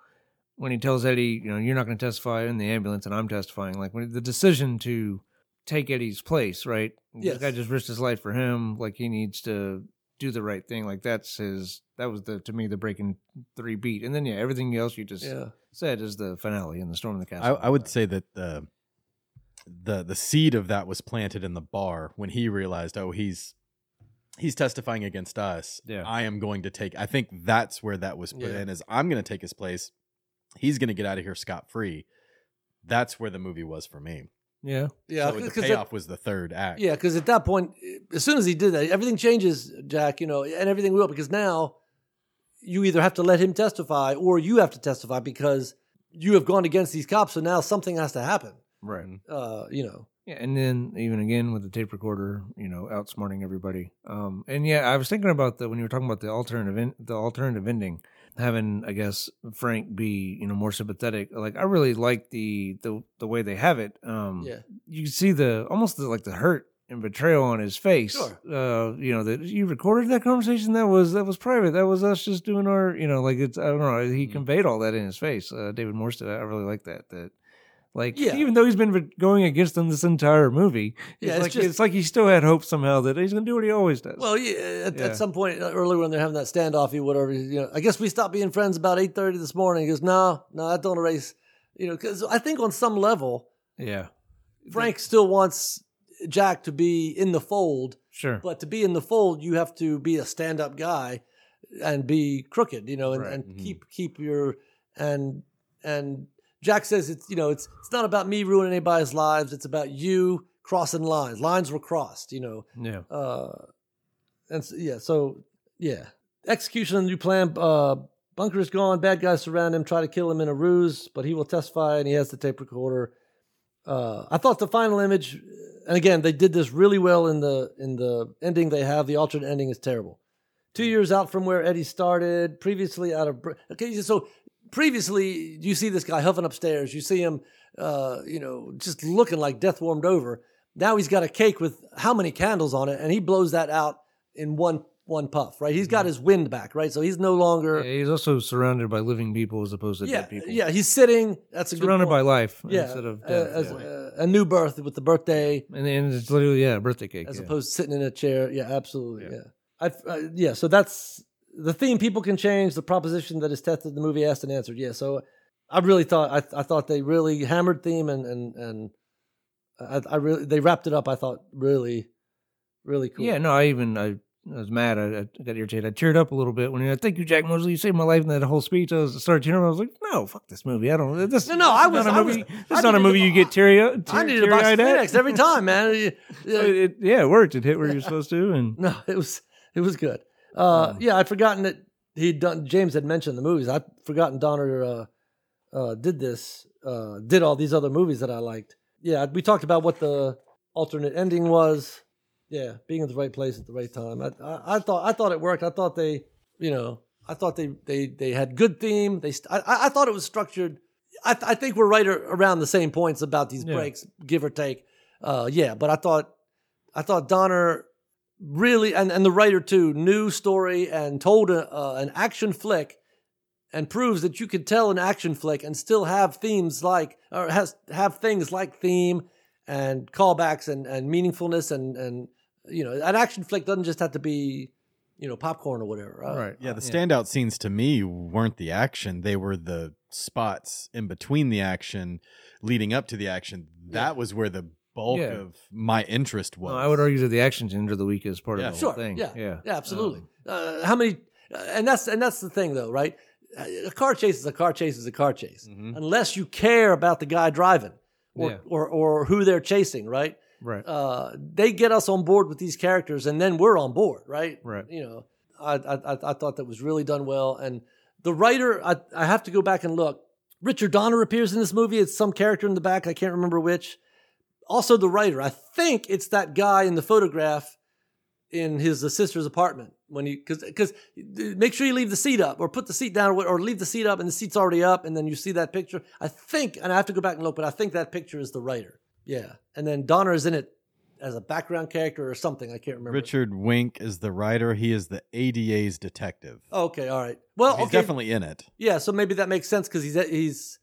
[SPEAKER 3] when he tells Eddie, you know, you're not going to testify in the ambulance, and I'm testifying. Like when the decision to take Eddie's place, right?
[SPEAKER 1] Yes.
[SPEAKER 3] This guy just risked his life for him. Like he needs to do the right thing. Like that's his. That was the to me the breaking three beat, and then yeah, everything else you just
[SPEAKER 1] yeah,
[SPEAKER 3] said is the finale in the storm of the
[SPEAKER 4] I,
[SPEAKER 3] castle.
[SPEAKER 4] I would say that the the the seed of that was planted in the bar when he realized, oh, he's he's testifying against us.
[SPEAKER 3] Yeah.
[SPEAKER 4] I am going to take. I think that's where that was put
[SPEAKER 1] Yeah.
[SPEAKER 4] in. Is I'm going to take his place. He's going to get out of here scot free. That's where the movie was for me.
[SPEAKER 3] yeah,
[SPEAKER 1] yeah.
[SPEAKER 4] so the
[SPEAKER 1] 'cause
[SPEAKER 4] payoff was the third act.
[SPEAKER 1] Yeah, because at that point, as soon as he did that, everything changes, Jack. You know, and everything will because now you either have to let him testify or you have to testify because you have gone against these cops. So now something has to happen.
[SPEAKER 3] Right.
[SPEAKER 1] Uh, you know,
[SPEAKER 3] Yeah, and then even again with the tape recorder, you know, outsmarting everybody. Um, and yeah, I was thinking about the when you were talking about the alternative, in, the alternative ending, having I guess Frank be you know more sympathetic. Like I really like the the the way they have it. Um,
[SPEAKER 1] yeah.
[SPEAKER 3] you can see the almost the, like the hurt and betrayal on his face.
[SPEAKER 1] Sure.
[SPEAKER 3] Uh, you know that you recorded that conversation. That was that was private. That was us just doing our. You know, like it's I don't know. He
[SPEAKER 4] Mhm.
[SPEAKER 3] conveyed all that in his face. Uh, David Morse did. I really like that. That. Like
[SPEAKER 1] Yeah.
[SPEAKER 3] even though he's been going against them this entire movie,
[SPEAKER 1] Yeah,
[SPEAKER 3] it's,
[SPEAKER 1] it's
[SPEAKER 3] like
[SPEAKER 1] just-
[SPEAKER 3] it's like he still had hope somehow that he's gonna do what he always does.
[SPEAKER 1] Well, yeah, at,
[SPEAKER 3] Yeah.
[SPEAKER 1] at some point uh, earlier when they're having that standoffy, whatever, you know, I guess we stopped being friends about eight thirty this morning. He goes, no, no, that don't erase, you know, because I think on some level,
[SPEAKER 3] yeah,
[SPEAKER 1] Frank still wants Jack to be in the fold,
[SPEAKER 3] sure,
[SPEAKER 1] but to be in the fold, you have to be a stand up guy and be crooked, you know, and,
[SPEAKER 3] Right.
[SPEAKER 1] and
[SPEAKER 4] Mhm.
[SPEAKER 1] keep keep your and and Jack says it's you know it's it's not about me ruining anybody's lives. It's about you crossing lines. Lines were crossed, you know.
[SPEAKER 3] Yeah.
[SPEAKER 1] Uh, and s yeah, so yeah, execution of the new plan. Uh, Bunker is gone. Bad guys surround him, try to kill him in a ruse, but he will testify, and he has the tape recorder. Uh, I thought the final image, and again, they did this really well in the in the ending. They have the alternate ending is terrible. Two years out from where Eddie started, previously out of okay. So previously, you see this guy huffing upstairs. You see him, uh, you know, just looking like death warmed over. Now he's got a cake with how many candles on it, and he blows that out in one one puff. Right? He's got his wind back. Right? So he's no longer.
[SPEAKER 3] Yeah, he's also surrounded by living people as opposed to
[SPEAKER 1] Yeah,
[SPEAKER 3] dead people.
[SPEAKER 1] yeah. He's sitting. That's a good
[SPEAKER 3] surrounded by life
[SPEAKER 1] yeah,
[SPEAKER 3] instead of
[SPEAKER 1] uh,
[SPEAKER 3] death.
[SPEAKER 1] as,
[SPEAKER 3] yeah.
[SPEAKER 1] uh, a new birth with the birthday
[SPEAKER 3] and then it's literally yeah, a birthday cake.
[SPEAKER 1] as opposed to sitting in a chair. Yeah, absolutely. Yeah,
[SPEAKER 3] Yeah.
[SPEAKER 1] I, uh, yeah. So that's the theme. People can change the proposition that is tested. The movie asked and answered. Yeah. So I really thought I, I thought they really hammered theme and and and I, I really they wrapped it up. I thought really, really cool.
[SPEAKER 3] Yeah, no, I even I, I was mad. I, I got irritated. I cheered up a little bit when you. Thank you, Jack Mosley. You saved my life in that whole speech. I was started cheering. up. I was like, no, fuck this movie. I don't. This,
[SPEAKER 1] No, no, I was-
[SPEAKER 3] not a
[SPEAKER 1] was-
[SPEAKER 3] movie.
[SPEAKER 1] I
[SPEAKER 3] This is not a movie you get teary.
[SPEAKER 1] I needed to buy
[SPEAKER 3] teary-eyed at.
[SPEAKER 1] Phoenix every time, man. Yeah.
[SPEAKER 3] So it, it- yeah, it worked. It hit where you're supposed to, and
[SPEAKER 1] No, it was it was good. Uh,
[SPEAKER 3] Mm.
[SPEAKER 1] Yeah, I'd forgotten that he'd done. James had mentioned the movies. I'd forgotten Donner uh, uh, did this, uh, did all these other movies that I liked. Yeah, we talked about what the alternate ending was. Yeah, being in the right place at the right time. I, I, I thought I thought it worked. I thought they, you know, I thought they they they had good theme. They I, I thought it was structured. I, th- I think we're right around the same points about these
[SPEAKER 3] Yeah.
[SPEAKER 1] breaks, give or take. Uh, yeah, but I thought I thought Donner really and, and the writer too knew story and told a, uh, an action flick and proves that you could tell an action flick and still have themes like or has have things like theme and callbacks and, and meaningfulness and and you know an action flick doesn't just have to be you know popcorn or whatever Uh,
[SPEAKER 3] right.
[SPEAKER 4] Yeah, the standout scenes to me weren't the action; they were the spots in between the action, leading up to the action. That was where the bulk
[SPEAKER 3] Yeah.
[SPEAKER 4] of my interest was.
[SPEAKER 3] No, I would argue that the action's end of the week is part
[SPEAKER 4] Yeah.
[SPEAKER 3] of the
[SPEAKER 1] sure
[SPEAKER 3] whole thing.
[SPEAKER 1] yeah
[SPEAKER 3] yeah,
[SPEAKER 1] yeah absolutely
[SPEAKER 3] Um,
[SPEAKER 1] uh, how many uh, and that's and that's the thing though right a car chase is a car chase is a car chase
[SPEAKER 4] Mhm.
[SPEAKER 1] unless you care about the guy driving or,
[SPEAKER 3] Yeah.
[SPEAKER 1] or or who they're chasing right
[SPEAKER 3] right.
[SPEAKER 1] uh, they get us on board with these characters, and then we're on board, right?
[SPEAKER 3] Right.
[SPEAKER 1] You know, I I, I- I thought that was really done well, and the writer, I I have to go back and look. Richard Donner appears in this movie. It's some character in the back. I can't remember which. Also, the writer. I think it's that guy in the photograph in his sister's apartment when you because because make sure you leave the seat up or put the seat down or, or leave the seat up and the seat's already up and then you see that picture. I think and I have to go back and look, but I think that picture is the writer. Yeah, and then Donner is in it as a background character or something. I can't remember.
[SPEAKER 4] Richard Wenk is the writer. He is the ADA's detective.
[SPEAKER 1] Okay, all right. Well,
[SPEAKER 4] He's
[SPEAKER 1] okay,
[SPEAKER 4] definitely in it.
[SPEAKER 1] yeah. So maybe that makes sense because he's at, he's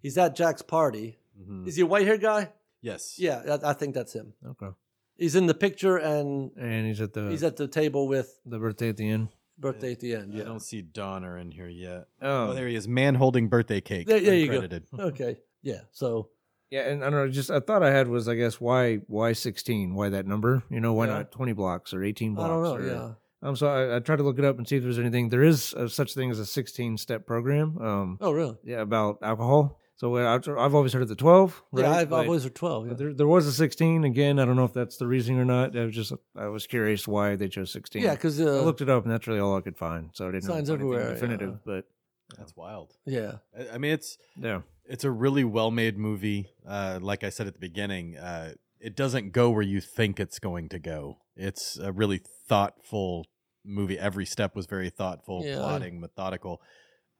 [SPEAKER 1] he's at Jack's party.
[SPEAKER 4] Mhm.
[SPEAKER 1] Is he a white haired guy?
[SPEAKER 4] Yes.
[SPEAKER 1] Yeah, I, I think that's him.
[SPEAKER 3] Okay.
[SPEAKER 1] He's in the picture and
[SPEAKER 3] And he's at the
[SPEAKER 1] he's at the table with
[SPEAKER 3] the birthday at the end.
[SPEAKER 1] birthday at the end.
[SPEAKER 4] I
[SPEAKER 1] Yeah.
[SPEAKER 4] don't see Donner in here yet.
[SPEAKER 3] Oh,
[SPEAKER 4] Oh, there he is. Man holding birthday cake.
[SPEAKER 1] There- there you go. Okay. Yeah. So
[SPEAKER 3] Yeah, and I don't know. Just I thought I had was I guess why why sixteen? Why that number? You know, why
[SPEAKER 1] Yeah.
[SPEAKER 3] not twenty blocks or eighteen blocks?
[SPEAKER 1] I
[SPEAKER 3] blocks?
[SPEAKER 1] don't know.
[SPEAKER 3] or-
[SPEAKER 1] Yeah.
[SPEAKER 3] Um, so I, I tried to look it up and see if there's anything. There is a, such thing as a sixteen step program. Um,
[SPEAKER 1] Oh, really?
[SPEAKER 3] yeah, about alcohol. So uh, I've, I've always heard of the twelve. Right?
[SPEAKER 1] Yeah. I've,
[SPEAKER 3] But-
[SPEAKER 1] I've always heard twelve. Yeah.
[SPEAKER 3] there, there was a 16 again. I don't know if that's the reasoning or not. I was just I was curious why they chose 16.
[SPEAKER 1] Yeah, because
[SPEAKER 3] I
[SPEAKER 1] uh,
[SPEAKER 3] looked it up and that's really all I could find. So I didn't
[SPEAKER 1] Signs
[SPEAKER 3] know anything
[SPEAKER 1] everywhere,
[SPEAKER 3] definitive.
[SPEAKER 1] yeah.
[SPEAKER 3] But
[SPEAKER 4] That's wild.
[SPEAKER 1] yeah.
[SPEAKER 4] I, I mean, it's
[SPEAKER 3] yeah,
[SPEAKER 4] it's a really well made movie. Uh, like I said at the beginning, uh, it doesn't go where you think it's going to go. It's a really thoughtful movie. Every step was very thoughtful,
[SPEAKER 1] Yeah, I-
[SPEAKER 4] plotting, methodical.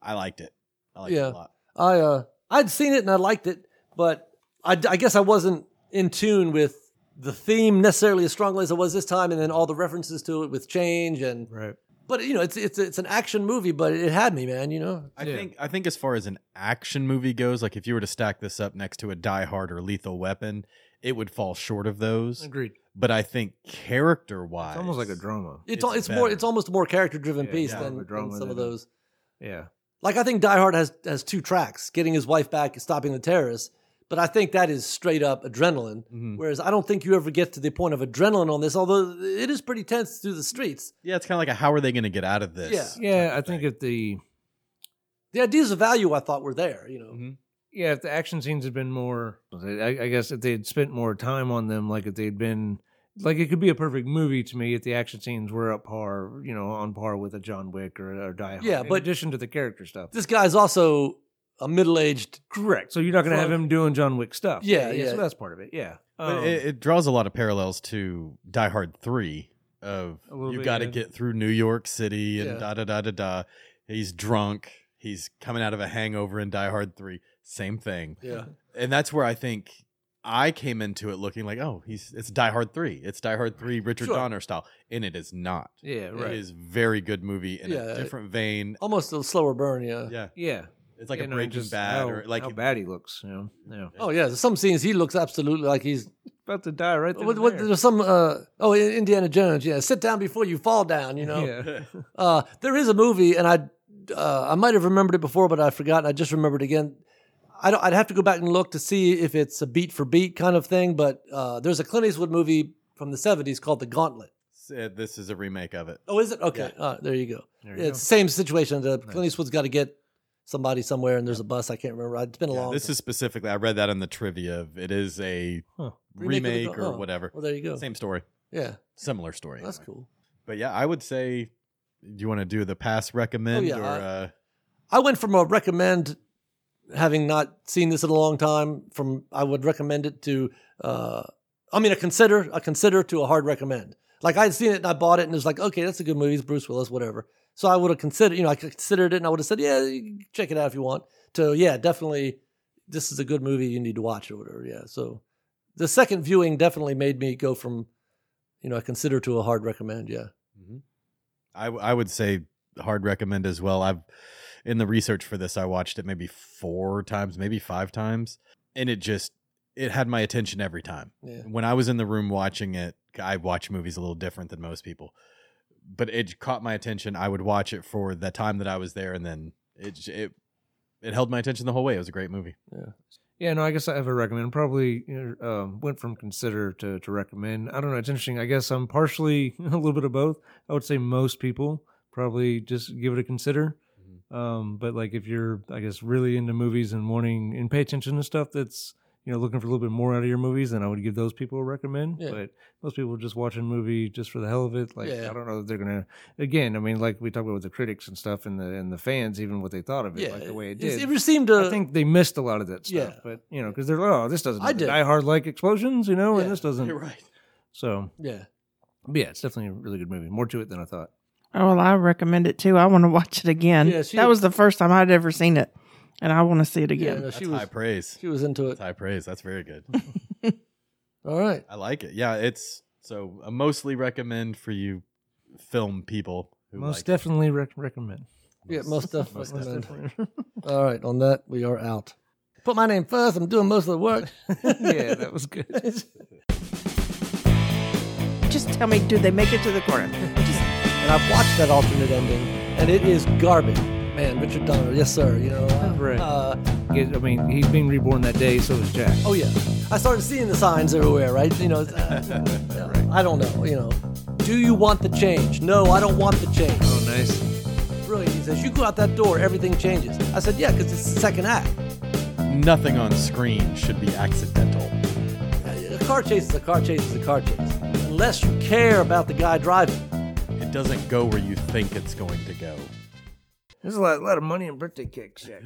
[SPEAKER 4] I liked it. I liked
[SPEAKER 1] Yeah.
[SPEAKER 4] it a lot.
[SPEAKER 1] I uh I'd seen it and I liked it, but I, I guess I wasn't in tune with the theme necessarily as strongly as I was this time, and then all the references to it with change and.
[SPEAKER 3] right.
[SPEAKER 1] But you know, it's it's it's an action movie, but it had me, man. You know.
[SPEAKER 4] I
[SPEAKER 3] Yeah.
[SPEAKER 4] think I think as far as an action movie goes, like if you were to stack this up next to a Die Hard or Lethal Weapon, it would fall short of those.
[SPEAKER 3] Agreed.
[SPEAKER 4] But I think character wise,
[SPEAKER 3] It's almost like a drama.
[SPEAKER 1] It's
[SPEAKER 4] It's
[SPEAKER 1] it's, more it's almost a more character driven
[SPEAKER 3] Yeah,
[SPEAKER 1] piece
[SPEAKER 3] yeah,
[SPEAKER 1] than,
[SPEAKER 3] the drama
[SPEAKER 1] than some of those.
[SPEAKER 3] Yeah.
[SPEAKER 1] Like I think Die Hard has has two tracks: getting his wife back, and stopping the terrorists. But I think that is straight up adrenaline.
[SPEAKER 4] Mhm.
[SPEAKER 1] Whereas I don't think you ever get to the point of adrenaline on this, although it is pretty tense through the streets.
[SPEAKER 4] Yeah, it's kind of like a how are they going to get out of this?
[SPEAKER 1] Yeah.
[SPEAKER 3] Yeah, I think if the
[SPEAKER 1] The ideas of value I thought were there. You know.
[SPEAKER 4] Mhm.
[SPEAKER 3] yeah, if the action scenes had been more, I, I guess if they had spent more time on them, like if they'd been, like it could be a perfect movie to me if the action scenes were up par, you know, on par with a John Wick or, or Die Hard.
[SPEAKER 1] Yeah,
[SPEAKER 3] in
[SPEAKER 1] but-
[SPEAKER 3] addition to the character stuff.
[SPEAKER 1] This guy's also a middle-aged.
[SPEAKER 3] Correct. So you're not going to have him doing John Wick stuff.
[SPEAKER 1] Yeah, yeah.
[SPEAKER 3] So that's part of it. Yeah. Um,
[SPEAKER 4] it, it draws a lot of parallels to Die Hard Three. Of you got to get through New York City and
[SPEAKER 1] Yeah.
[SPEAKER 4] da da da da da. He's drunk. He's coming out of a hangover in Die Hard Three. Same thing.
[SPEAKER 1] Yeah.
[SPEAKER 4] and that's where I think I came into it looking like, oh, he's it's Die Hard Three. It's Die Hard Three, Richard
[SPEAKER 1] Sure.
[SPEAKER 4] Donner style, and it is not.
[SPEAKER 3] yeah.
[SPEAKER 4] It
[SPEAKER 3] Right.
[SPEAKER 4] is very good movie in
[SPEAKER 1] Yeah,
[SPEAKER 4] a different vein.
[SPEAKER 1] Almost a slower burn, yeah.
[SPEAKER 4] Yeah,
[SPEAKER 3] Yeah.
[SPEAKER 4] it's like
[SPEAKER 3] You
[SPEAKER 4] a
[SPEAKER 3] know,
[SPEAKER 4] Breaking
[SPEAKER 3] just
[SPEAKER 4] Bad
[SPEAKER 3] how,
[SPEAKER 4] or like
[SPEAKER 3] how bad he looks. You know. Yeah.
[SPEAKER 1] Oh yeah, there's some scenes he looks absolutely like he's.
[SPEAKER 3] About to die right there.
[SPEAKER 1] What, what, there's some. Uh, oh, Indiana Jones. Yeah, sit down before you fall down. You know.
[SPEAKER 3] Yeah.
[SPEAKER 1] Uh, there is a movie, and I uh, I might have remembered it before, but I forgot. And I just remembered again. I don't, I'd have to go back and look to see if it's a beat for beat kind of thing. But uh, there's a Clint Eastwood movie from the '70s called The Gauntlet.
[SPEAKER 4] Uh, this is a remake of it.
[SPEAKER 1] Oh, is it? Okay, uh, there you go.
[SPEAKER 3] There you
[SPEAKER 1] it's the same situation. The Clint Eastwood's got to get somebody somewhere, and there's a bus. I can't remember. It's been a
[SPEAKER 4] Yeah,
[SPEAKER 1] long.
[SPEAKER 4] this is specifically. I read that in the trivia. Of it is a
[SPEAKER 3] Huh.
[SPEAKER 1] Remake
[SPEAKER 4] remake or
[SPEAKER 1] oh,
[SPEAKER 4] whatever.
[SPEAKER 1] Well, there you go.
[SPEAKER 4] Same story,
[SPEAKER 1] Yeah,
[SPEAKER 4] similar story.
[SPEAKER 1] that's
[SPEAKER 4] anyway.
[SPEAKER 1] cool.
[SPEAKER 4] But yeah, I would say. Do you want to do the pass recommend
[SPEAKER 1] Oh, yeah,
[SPEAKER 4] or?
[SPEAKER 1] I-
[SPEAKER 4] uh,
[SPEAKER 1] I went from a recommend, having not seen this in a long time. From I would recommend it to, uh, I mean, a consider a consider to a hard recommend. Like I had seen it and I bought it and it was like, okay, that's a good movie. It's Bruce Willis, whatever. So I would have considered, you know, I considered it and I would have said, yeah, check it out if you want. To yeah, definitely, this is a good movie. You need to watch or whatever. Yeah. So the second viewing definitely made me go from, you know, a consider to a hard recommend. Yeah.
[SPEAKER 4] Mhm. I I would say hard recommend as well. I've in the research for this, I watched it maybe four times, maybe five times, and it just it had my attention every time.
[SPEAKER 1] Yeah.
[SPEAKER 4] When I was in the room watching it, I watch movies a little different than most people, but it caught my attention. I would watch it for the time that I was there, and then it it it held my attention the whole way. It was a great movie.
[SPEAKER 3] Yeah, no, I guess I have a recommend. Probably you know, um, went from consider to, to recommend. I don't know. It's interesting. I guess I'm partially a little bit of both. I would say most people probably just give it a consider. Um, but like if you're, I guess, really into movies and wanting and pay attention to stuff that's you know looking for a little bit more out of your movies, then I would give those people a recommend.
[SPEAKER 1] Yeah.
[SPEAKER 3] But most people just watching a movie just for the hell of it. Like
[SPEAKER 1] Yeah.
[SPEAKER 3] I don't know that they're gonna. Again, I mean, like we talked about with the critics and stuff, and the and the fans, even what they thought of it,
[SPEAKER 1] Yeah.
[SPEAKER 3] like the way it did.
[SPEAKER 1] It just seemed to.
[SPEAKER 3] I think they missed a lot of that stuff.
[SPEAKER 1] Yeah.
[SPEAKER 3] But you know, because they're like, oh, this doesn't
[SPEAKER 1] I did.
[SPEAKER 3] die hard like explosions, you know, and this doesn't.
[SPEAKER 4] right.
[SPEAKER 3] So
[SPEAKER 1] yeah.
[SPEAKER 3] but yeah, it's definitely a really good movie. More to it than I thought.
[SPEAKER 2] Oh, well, I recommend it too. I want to watch it again.
[SPEAKER 1] Yeah, she-
[SPEAKER 2] that was the first time I'd ever seen it, and I want to see it
[SPEAKER 1] Yeah.
[SPEAKER 2] again.
[SPEAKER 1] no,
[SPEAKER 4] That's
[SPEAKER 1] she was.
[SPEAKER 4] high praise.
[SPEAKER 1] She was into it.
[SPEAKER 4] That's high praise. That's very good.
[SPEAKER 1] All right.
[SPEAKER 4] I like it. Yeah, it's so a mostly recommend for you film people who
[SPEAKER 3] Most
[SPEAKER 4] like
[SPEAKER 3] definitely rec- recommend.
[SPEAKER 1] Yeah, most definitely.
[SPEAKER 4] Most
[SPEAKER 1] recommend.
[SPEAKER 3] definitely.
[SPEAKER 1] All right, on that we are out. Put my name first. I'm doing most of the work.
[SPEAKER 3] yeah, that was good.
[SPEAKER 2] Just tell me, do they make it to the corner? Just,
[SPEAKER 1] and I've watched that alternate ending, and it is garbage. Man, Richard Donner, yes sir. You know, uh,
[SPEAKER 3] Right.
[SPEAKER 1] uh,
[SPEAKER 3] I mean, he's being reborn that day. So is Jack.
[SPEAKER 1] oh yeah, I started seeing the signs everywhere. Right? You know, uh, I don't know. You know, do you want the change? No, I don't want the change.
[SPEAKER 3] Oh, nice.
[SPEAKER 1] Brilliant. He says, you go out that door, everything changes. I said, yeah, because it's the second act.
[SPEAKER 4] nothing on screen should be accidental.
[SPEAKER 1] A car chase is a car chase is a car chase, unless you care about the guy driving.
[SPEAKER 4] Doesn't go where you think it's going to go.
[SPEAKER 3] There's a lot, a lot of money in birthday cakes, Jack.